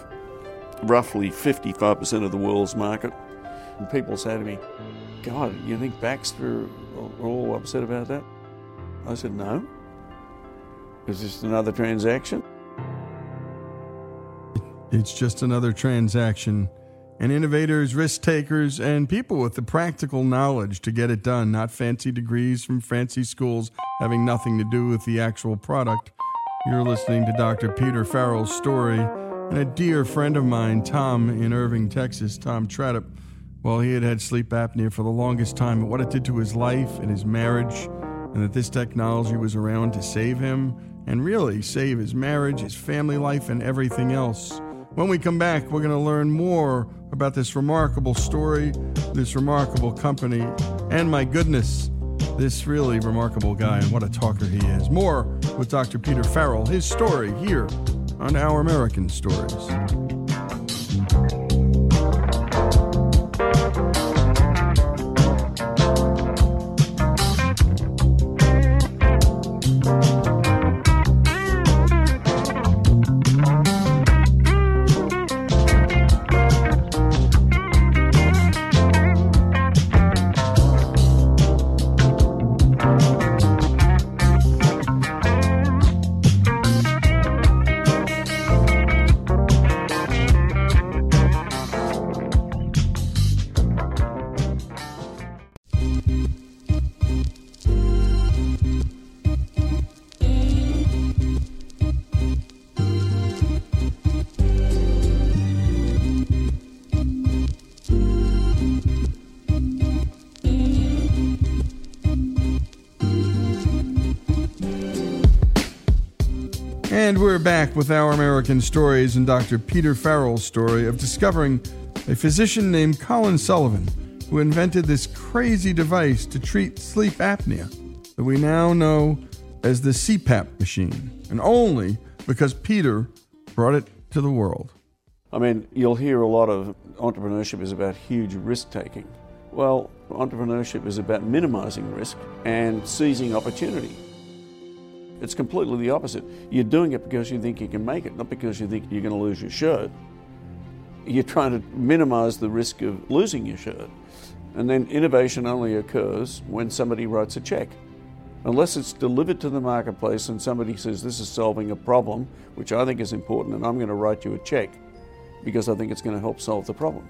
roughly 55% of the world's market. And people say to me, God, you think Baxter are all upset about that? I said, no. It's just another transaction. It's just another transaction. And innovators, risk takers, and people with the practical knowledge to get it done, not fancy degrees from fancy schools having nothing to do with the actual product. You're listening to Dr. Peter Farrell's story, and a dear friend of mine, Tom in Irving, Texas, Tom Tredup, well, he had had sleep apnea for the longest time, and what it did to his life and his marriage, and that this technology was around to save him and really save his marriage, his family life, and everything else. When we come back, we're going to learn more about this remarkable story, this remarkable company, and my goodness, this really remarkable guy and what a talker he is. More with Dr. Peter Farrell, his story here on Our American Stories. We're back with Our American Stories and Dr. Peter Farrell's story of discovering a physician named Colin Sullivan who invented this crazy device to treat sleep apnea that we now know as the CPAP machine, and only because Peter brought it to the world. I mean, you'll hear a lot of entrepreneurship is about huge risk taking. Well, entrepreneurship is about minimizing risk and seizing opportunity. It's completely the opposite. You're doing it because you think you can make it, not because you think you're going to lose your shirt. You're trying to minimize the risk of losing your shirt. And then innovation only occurs when somebody writes a check. Unless it's delivered to the marketplace and somebody says, This is solving a problem, which I think is important, and I'm going to write you a check because I think it's going to help solve the problem.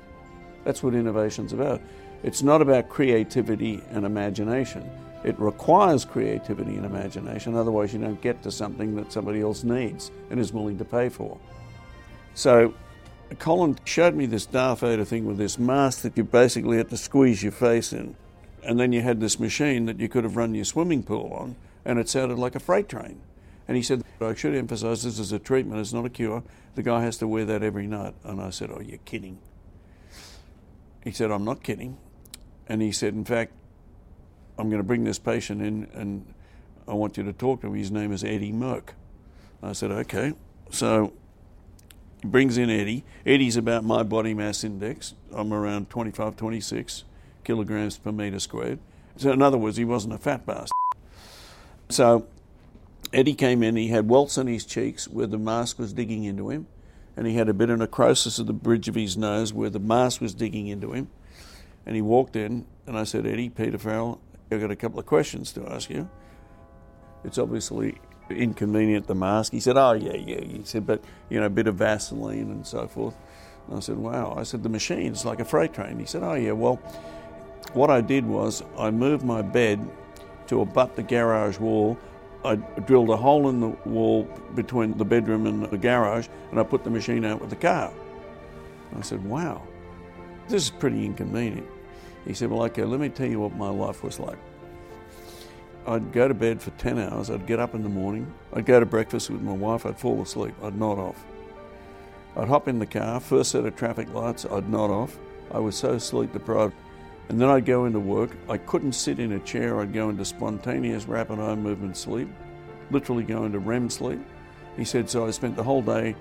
That's what innovation's about. It's not about creativity and imagination. It requires creativity and imagination, otherwise, you don't get to something that somebody else needs and is willing to pay for. So, Colin showed me this Darth Vader thing with this mask that you basically had to squeeze your face in. And then you had this machine that you could have run your swimming pool on, and it sounded like a freight train. And he said, I should emphasize this is a treatment, it's not a cure. The guy has to wear that every night. And I said, Oh, you're kidding. He said, I'm not kidding. And he said, In fact, I'm going to bring this patient in and I want you to talk to him. His name is Eddie Merck. I said, okay. So he brings in Eddie. Eddie's about my body mass index. I'm around 25, 26 kilograms per meter squared. So in other words, he wasn't a fat bastard. So Eddie came in, he had welts on his cheeks where the mask was digging into him, and he had a bit of necrosis at the bridge of his nose where the mask was digging into him. And he walked in, and I said, Eddie, Peter Farrell, I've got a couple of questions to ask you. It's obviously inconvenient, the mask. He said, Oh, yeah, yeah. He said, But, you know, a bit of Vaseline and so forth. And I said, Wow. I said, The machine's like a freight train. He said, Oh, yeah, well, what I did was I moved my bed to abut the garage wall. I drilled a hole in the wall between the bedroom and the garage, and I put the machine out with the car. I said, Wow, this is pretty inconvenient. He said, Well, okay, let me tell you what my life was like. I'd go to bed for 10 hours, I'd get up in the morning, I'd go to breakfast with my wife, I'd fall asleep, I'd nod off. I'd hop in the car, first set of traffic lights, I'd nod off. I was so sleep deprived. And then I'd go into work. I couldn't sit in a chair, I'd go into spontaneous rapid eye movement sleep, literally go into REM sleep. He said, So I spent the whole day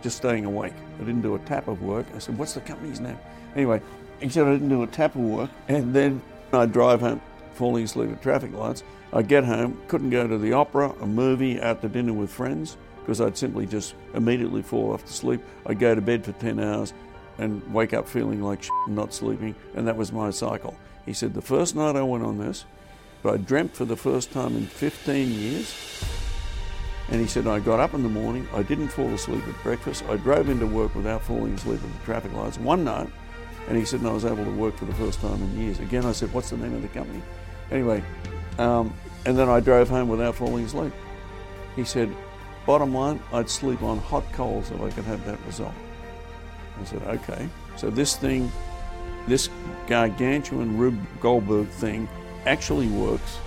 just staying awake. I didn't do a tap of work. I said, What's the company's name? Anyway, he said I didn't do a tap of work, and then I'd drive home, falling asleep at traffic lights. I'd get home, couldn't go to the opera, a movie, out to dinner with friends, because I'd simply just immediately fall off to sleep. I'd go to bed for 10 hours and wake up feeling like shit, not sleeping, and that was my cycle. He said, The first night I went on this, I dreamt for the first time in 15 years. And he said, I got up in the morning, I didn't fall asleep at breakfast, I drove into work without falling asleep at the traffic lights. One night, and he said, and I was able to work for the first time in years. Again, I said, what's the name of the company? Anyway, um, and then I drove home without falling asleep. He said, bottom line, I'd sleep on hot coals if I could have that result. I said, okay. So this thing, this gargantuan Rube Goldberg thing actually works.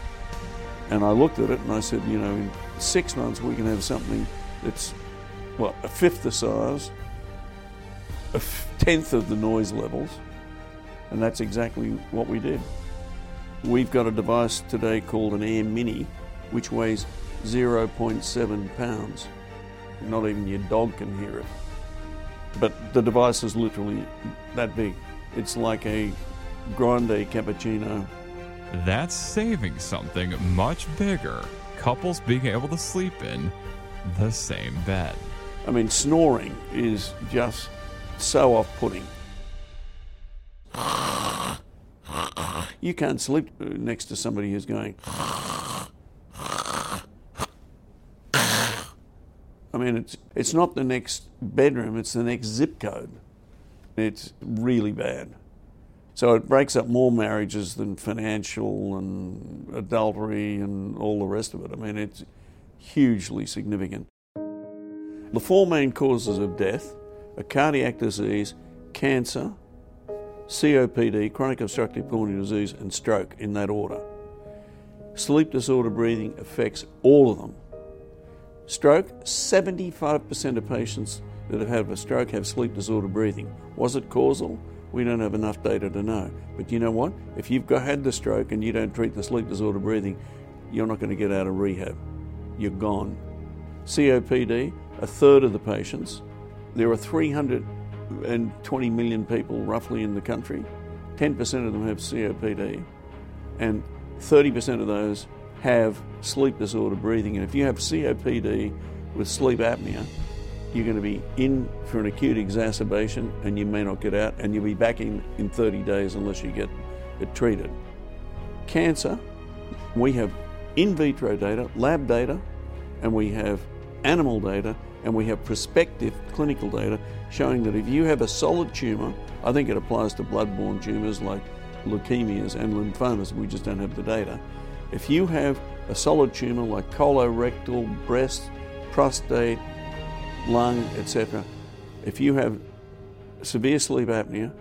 And I looked at it and I said, you know, in six months we can have something that's, well, a fifth the size, a tenth of the noise levels, and that's exactly what we did. We've got a device today called an AirMini, which weighs 0.7 pounds. Not even your dog can hear it. But the device is literally that big. It's like a grande cappuccino. That's saving something much bigger. Couples being able to sleep in the same bed. I mean, snoring is just so off putting. You can't sleep uh, next to somebody who's going. I mean, it's, it's not the next bedroom, it's the next zip code. It's really bad. So it breaks up more marriages than financial and adultery and all the rest of it. I mean, it's hugely significant. The four main causes of death are cardiac disease, cancer, COPD, chronic obstructive pulmonary disease, and stroke in that order. Sleep disorder breathing affects all of them. Stroke 75% of patients that have had a stroke have sleep disorder breathing. Was it causal? We don't have enough data to know. But you know what? If you've got, had the stroke and you don't treat the sleep disorder breathing, you're not going to get out of rehab. You're gone. COPD, a third of the patients. There are 320 million people roughly in the country. 10% of them have COPD, and 30% of those have sleep disorder breathing. And if you have COPD with sleep apnea, you're going to be in for an acute exacerbation and you may not get out, and you'll be back in in 30 days unless you get it treated. Cancer, we have in vitro data, lab data, and we have animal data, and we have prospective clinical data showing that if you have a solid tumour, I think it applies to blood-borne tumours like leukemias and lymphomas, we just don't have the data. If you have a solid tumour like colorectal, breast, prostate, lung, etc., if you have severe sleep apnea,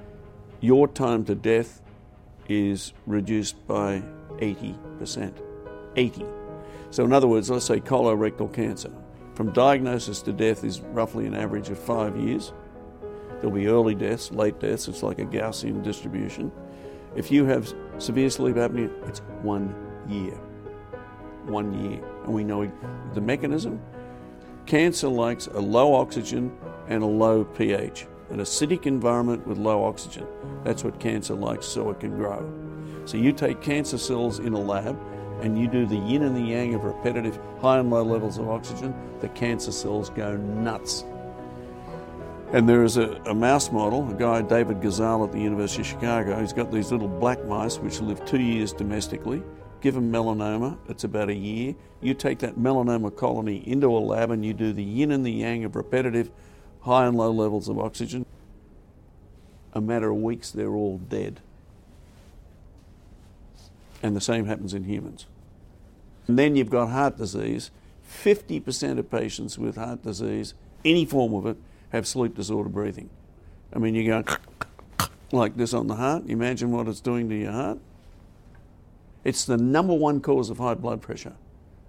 your time to death is reduced by 80%. 80. So, in other words, let's say colorectal cancer. From diagnosis to death is roughly an average of five years. There'll be early deaths, late deaths, it's like a Gaussian distribution. If you have severe sleep apnea, it's one year. One year. And we know the mechanism. Cancer likes a low oxygen and a low pH, an acidic environment with low oxygen. That's what cancer likes so it can grow. So you take cancer cells in a lab and you do the yin and the yang of repetitive high and low levels of oxygen, the cancer cells go nuts. And there is a, a, mouse model, a guy, David Gozal at the University of Chicago, he's got these little black mice which live two years domestically. Give them melanoma, it's about a year. You take that melanoma colony into a lab and you do the yin and the yang of repetitive high and low levels of oxygen. A matter of weeks, they're all dead. And the same happens in humans. And then you've got heart disease. 50% of patients with heart disease, any form of it, have sleep disorder breathing. I mean, you go like this on the heart. Imagine what it's doing to your heart. It's the number one cause of high blood pressure.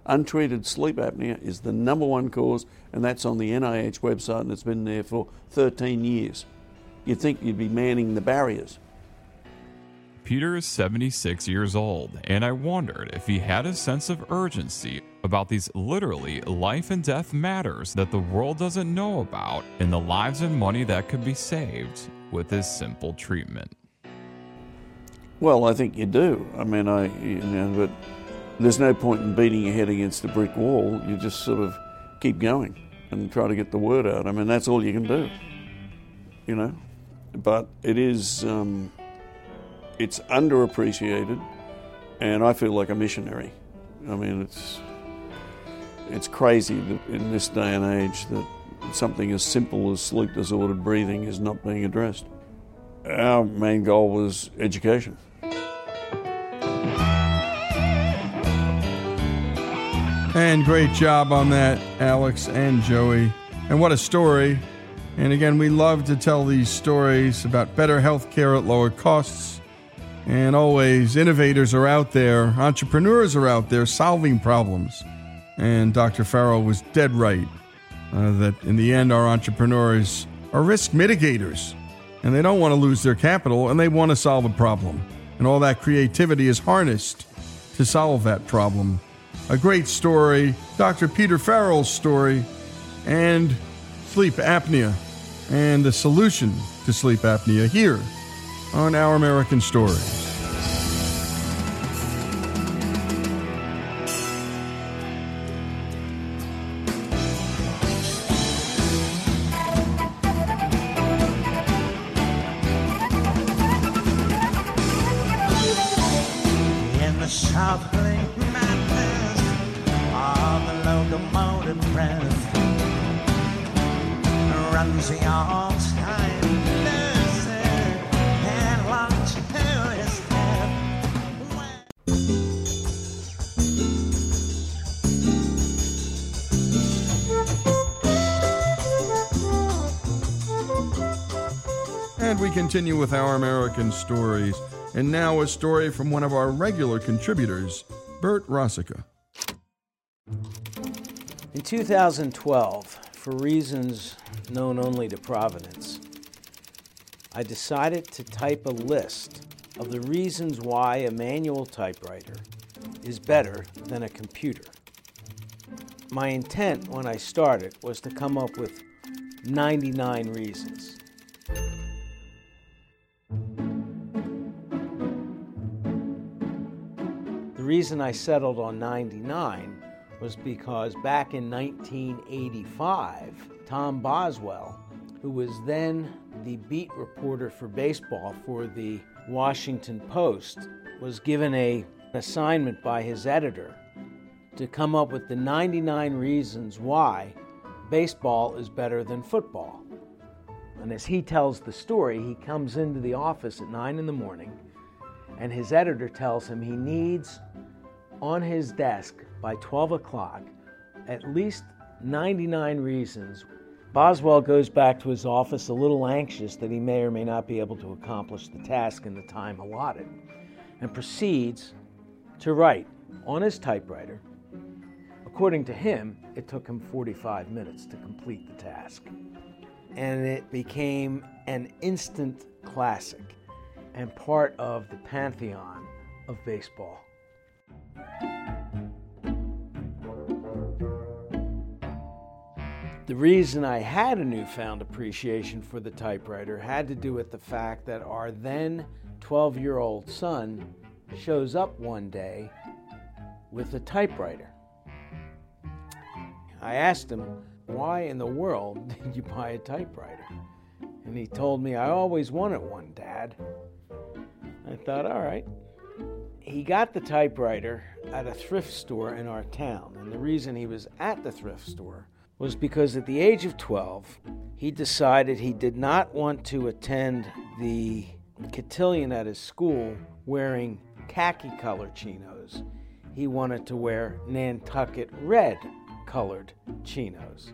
Untreated sleep apnea is the number one cause, and that's on the NIH website, and it's been there for 13 years. You'd think you'd be manning the barriers. Peter is 76 years old, and I wondered if he had a sense of urgency about these literally life and death matters that the world doesn't know about and the lives and money that could be saved with this simple treatment. Well, I think you do. I mean, I, you know, but there's no point in beating your head against a brick wall. You just sort of keep going and try to get the word out. I mean, that's all you can do, you know. But it is. Um, it's underappreciated, and I feel like a missionary. I mean, it's it's crazy that in this day and age that something as simple as sleep disordered breathing is not being addressed. Our main goal was education. And great job on that, Alex and Joey. And what a story. And again, we love to tell these stories about better health care at lower costs and always, innovators are out there, entrepreneurs are out there solving problems. And Dr. Farrell was dead right uh, that in the end, our entrepreneurs are risk mitigators. And they don't want to lose their capital and they want to solve a problem. And all that creativity is harnessed to solve that problem. A great story, Dr. Peter Farrell's story, and sleep apnea and the solution to sleep apnea here on Our American Stories. With our American stories. And now a story from one of our regular contributors, Bert Rosica. In 2012, for reasons known only to Providence, I decided to type a list of the reasons why a manual typewriter is better than a computer. My intent when I started was to come up with 99 reasons. Reason I settled on 99 was because back in 1985, Tom Boswell, who was then the beat reporter for baseball for the Washington Post, was given a assignment by his editor to come up with the 99 reasons why baseball is better than football. And as he tells the story, he comes into the office at 9 in the morning, and his editor tells him he needs on his desk by 12 o'clock at least 99 reasons. Boswell goes back to his office a little anxious that he may or may not be able to accomplish the task in the time allotted, and proceeds to write on his typewriter. According to him, it took him 45 minutes to complete the task. And it became an instant classic and part of the pantheon of baseball. The reason I had a newfound appreciation for the typewriter had to do with the fact that our then 12 year old son shows up one day with a typewriter. I asked him, Why in the world did you buy a typewriter? And he told me, I always wanted one, Dad. Thought, All right. He got the typewriter at a thrift store in our town. And the reason he was at the thrift store was because at the age of 12, he decided he did not want to attend the cotillion at his school wearing khaki color chinos. He wanted to wear Nantucket red colored chinos.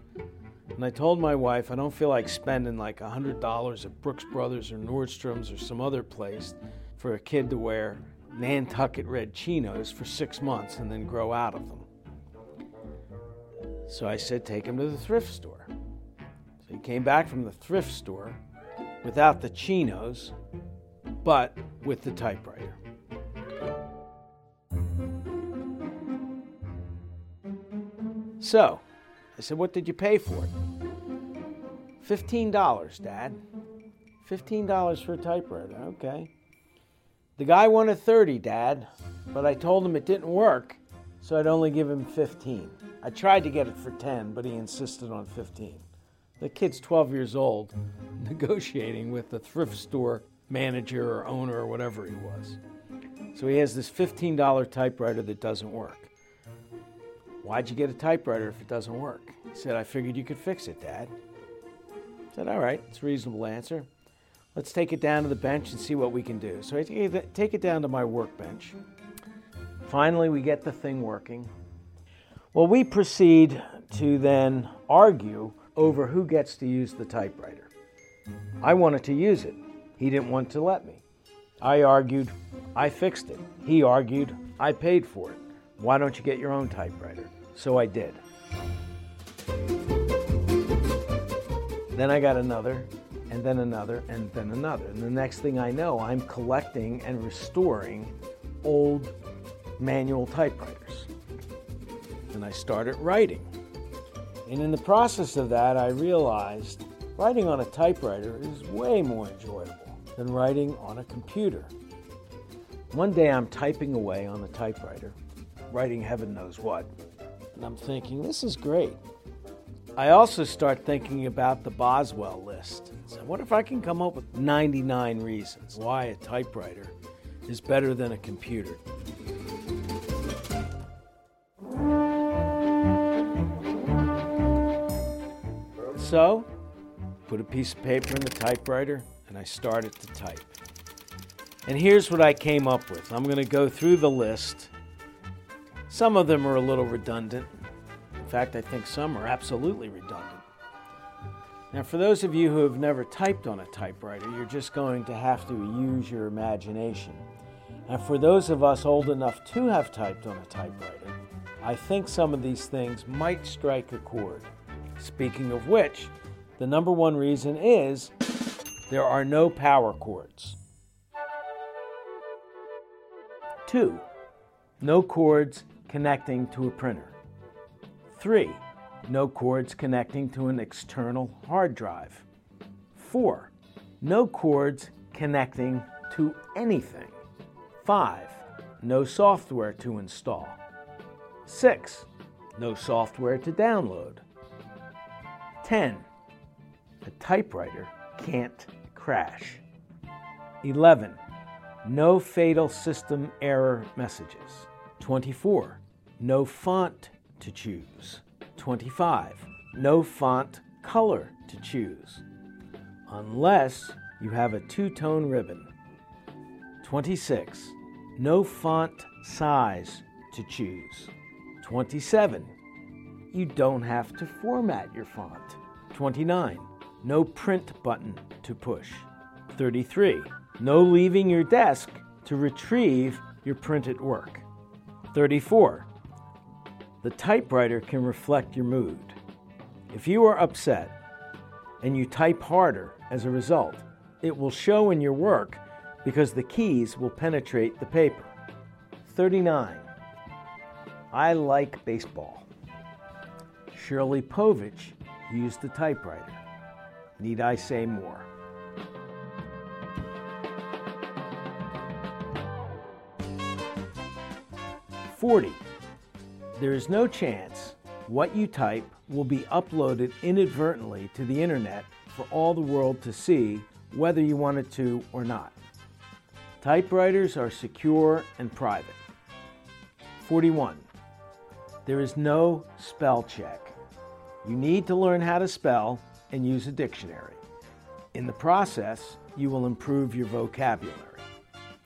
And I told my wife I don't feel like spending like $100 at Brooks Brothers or Nordstrom's or some other place for a kid to wear Nantucket red chinos for six months and then grow out of them. So I said, take him to the thrift store. So he came back from the thrift store without the chinos, but with the typewriter. So I said, What did you pay for it? $15, Dad. $15 for a typewriter. Okay. The guy wanted 30, Dad, but I told him it didn't work, so I'd only give him 15. I tried to get it for 10, but he insisted on 15. The kid's 12 years old, negotiating with the thrift store manager or owner or whatever he was. So he has this $15 typewriter that doesn't work. Why'd you get a typewriter if it doesn't work? He said, I figured you could fix it, Dad. I said, All right, it's a reasonable answer. Let's take it down to the bench and see what we can do. So I take it down to my workbench. Finally, we get the thing working. Well, we proceed to then argue over who gets to use the typewriter. I wanted to use it. He didn't want to let me. I argued, I fixed it. He argued, I paid for it. Why don't you get your own typewriter? So I did. Then I got another, and then another, and then another. And the next thing I know, I'm collecting and restoring old manual typewriters. And I started writing. And in the process of that, I realized writing on a typewriter is way more enjoyable than writing on a computer. One day I'm typing away on the typewriter, writing heaven knows what, and I'm thinking, this is great. I also start thinking about the Boswell list. So, what if I can come up with 99 reasons why a typewriter is better than a computer? So, put a piece of paper in the typewriter and I started to type. And here's what I came up with. I'm going to go through the list. Some of them are a little redundant. In fact, I think some are absolutely redundant. Now, for those of you who have never typed on a typewriter, you're just going to have to use your imagination. And for those of us old enough to have typed on a typewriter, I think some of these things might strike a chord. Speaking of which, the number one reason is there are no power cords. Two, no cords connecting to a printer. Three, no cords connecting to an external hard drive. Four, no cords connecting to anything. Five, no software to install. Six, no software to download. 10. A typewriter can't crash. 11. No fatal system error messages. 24. No font to choose. 25. No font color to choose. Unless you have a two tone ribbon. 26. No font size to choose. 27. You don't have to format your font. 29. No print button to push. 33. No leaving your desk to retrieve your printed work. 34. The typewriter can reflect your mood. If you are upset and you type harder as a result, it will show in your work because the keys will penetrate the paper. 39. I like baseball. Shirley Povich used a typewriter. Need I say more? Forty. There is no chance what you type will be uploaded inadvertently to the internet for all the world to see, whether you want it to or not. Typewriters are secure and private. 41. There is no spell check. You need to learn how to spell and use a dictionary. In the process, you will improve your vocabulary.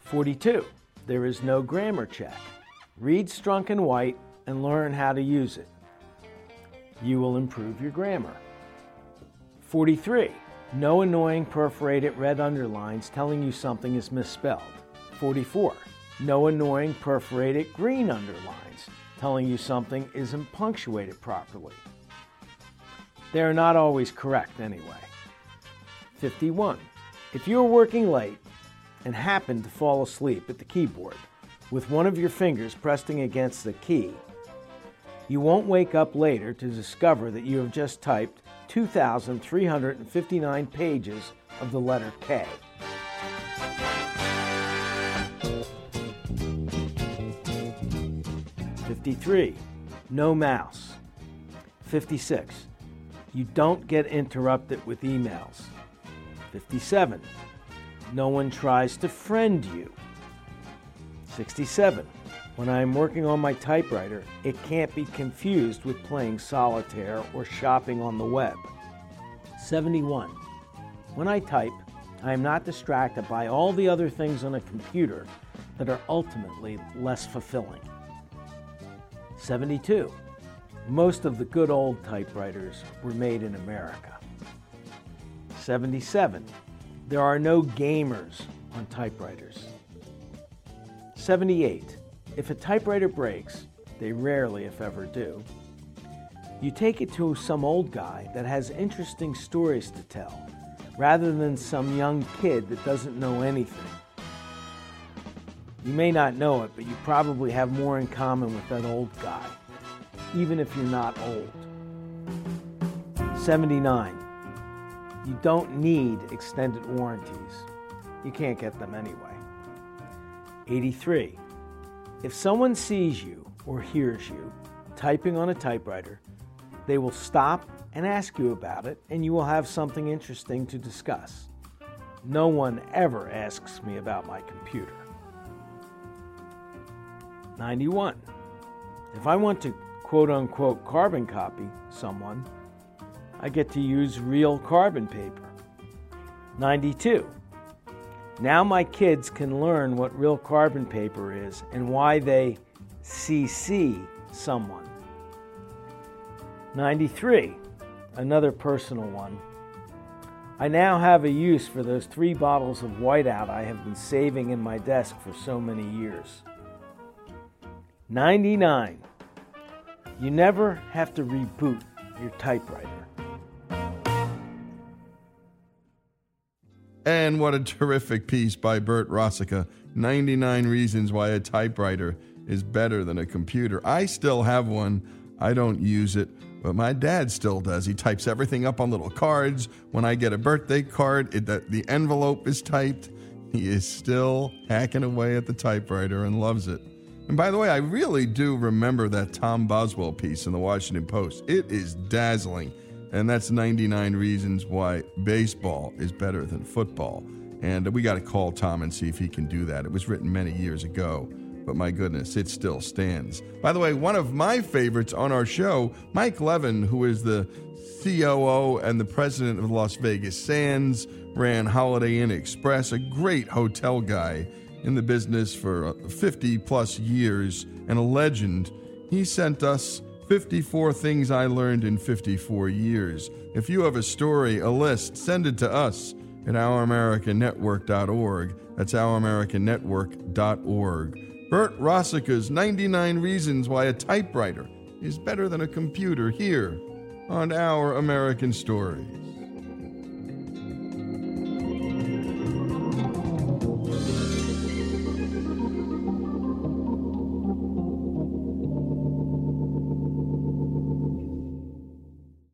42. There is no grammar check. Read Strunk and White and learn how to use it. You will improve your grammar. 43. No annoying perforated red underlines telling you something is misspelled. 44. No annoying perforated green underlines telling you something isn't punctuated properly. They are not always correct anyway. 51. If you are working late and happen to fall asleep at the keyboard with one of your fingers pressing against the key, you won't wake up later to discover that you have just typed 2,359 pages of the letter K. 53. No mouse. 56. You don't get interrupted with emails. 57. No one tries to friend you. 67. When I am working on my typewriter, it can't be confused with playing solitaire or shopping on the web. 71. When I type, I am not distracted by all the other things on a computer that are ultimately less fulfilling. 72. Most of the good old typewriters were made in America. 77. There are no gamers on typewriters. 78. If a typewriter breaks, they rarely, if ever, do, you take it to some old guy that has interesting stories to tell, rather than some young kid that doesn't know anything. You may not know it, but you probably have more in common with that old guy, even if you're not old. 79. You don't need extended warranties. You can't get them anyway. 83. If someone sees you or hears you typing on a typewriter, they will stop and ask you about it, and you will have something interesting to discuss. No one ever asks me about my computer. 91. If I want to quote unquote carbon copy someone, I get to use real carbon paper. 92. Now my kids can learn what real carbon paper is and why they CC someone. 93. Another personal one. I now have a use for those three bottles of whiteout I have been saving in my desk for so many years. 99. You never have to reboot your typewriter. And what a terrific piece by Bert Rossica 99 Reasons Why a Typewriter is Better Than a Computer. I still have one, I don't use it. But my dad still does. He types everything up on little cards. When I get a birthday card, it, the, the envelope is typed. He is still hacking away at the typewriter and loves it. And by the way, I really do remember that Tom Boswell piece in the Washington Post. It is dazzling. And that's 99 reasons why baseball is better than football. And we got to call Tom and see if he can do that. It was written many years ago but my goodness, it still stands. By the way, one of my favorites on our show, Mike Leven, who is the COO and the president of Las Vegas Sands, ran Holiday Inn Express, a great hotel guy in the business for uh, 50 plus years and a legend. He sent us 54 things I learned in 54 years. If you have a story, a list, send it to us at ouramericannetwork.org. That's ouramericannetwork.org. Bert Rossica's 99 Reasons Why a Typewriter is Better Than a Computer here on Our American Stories.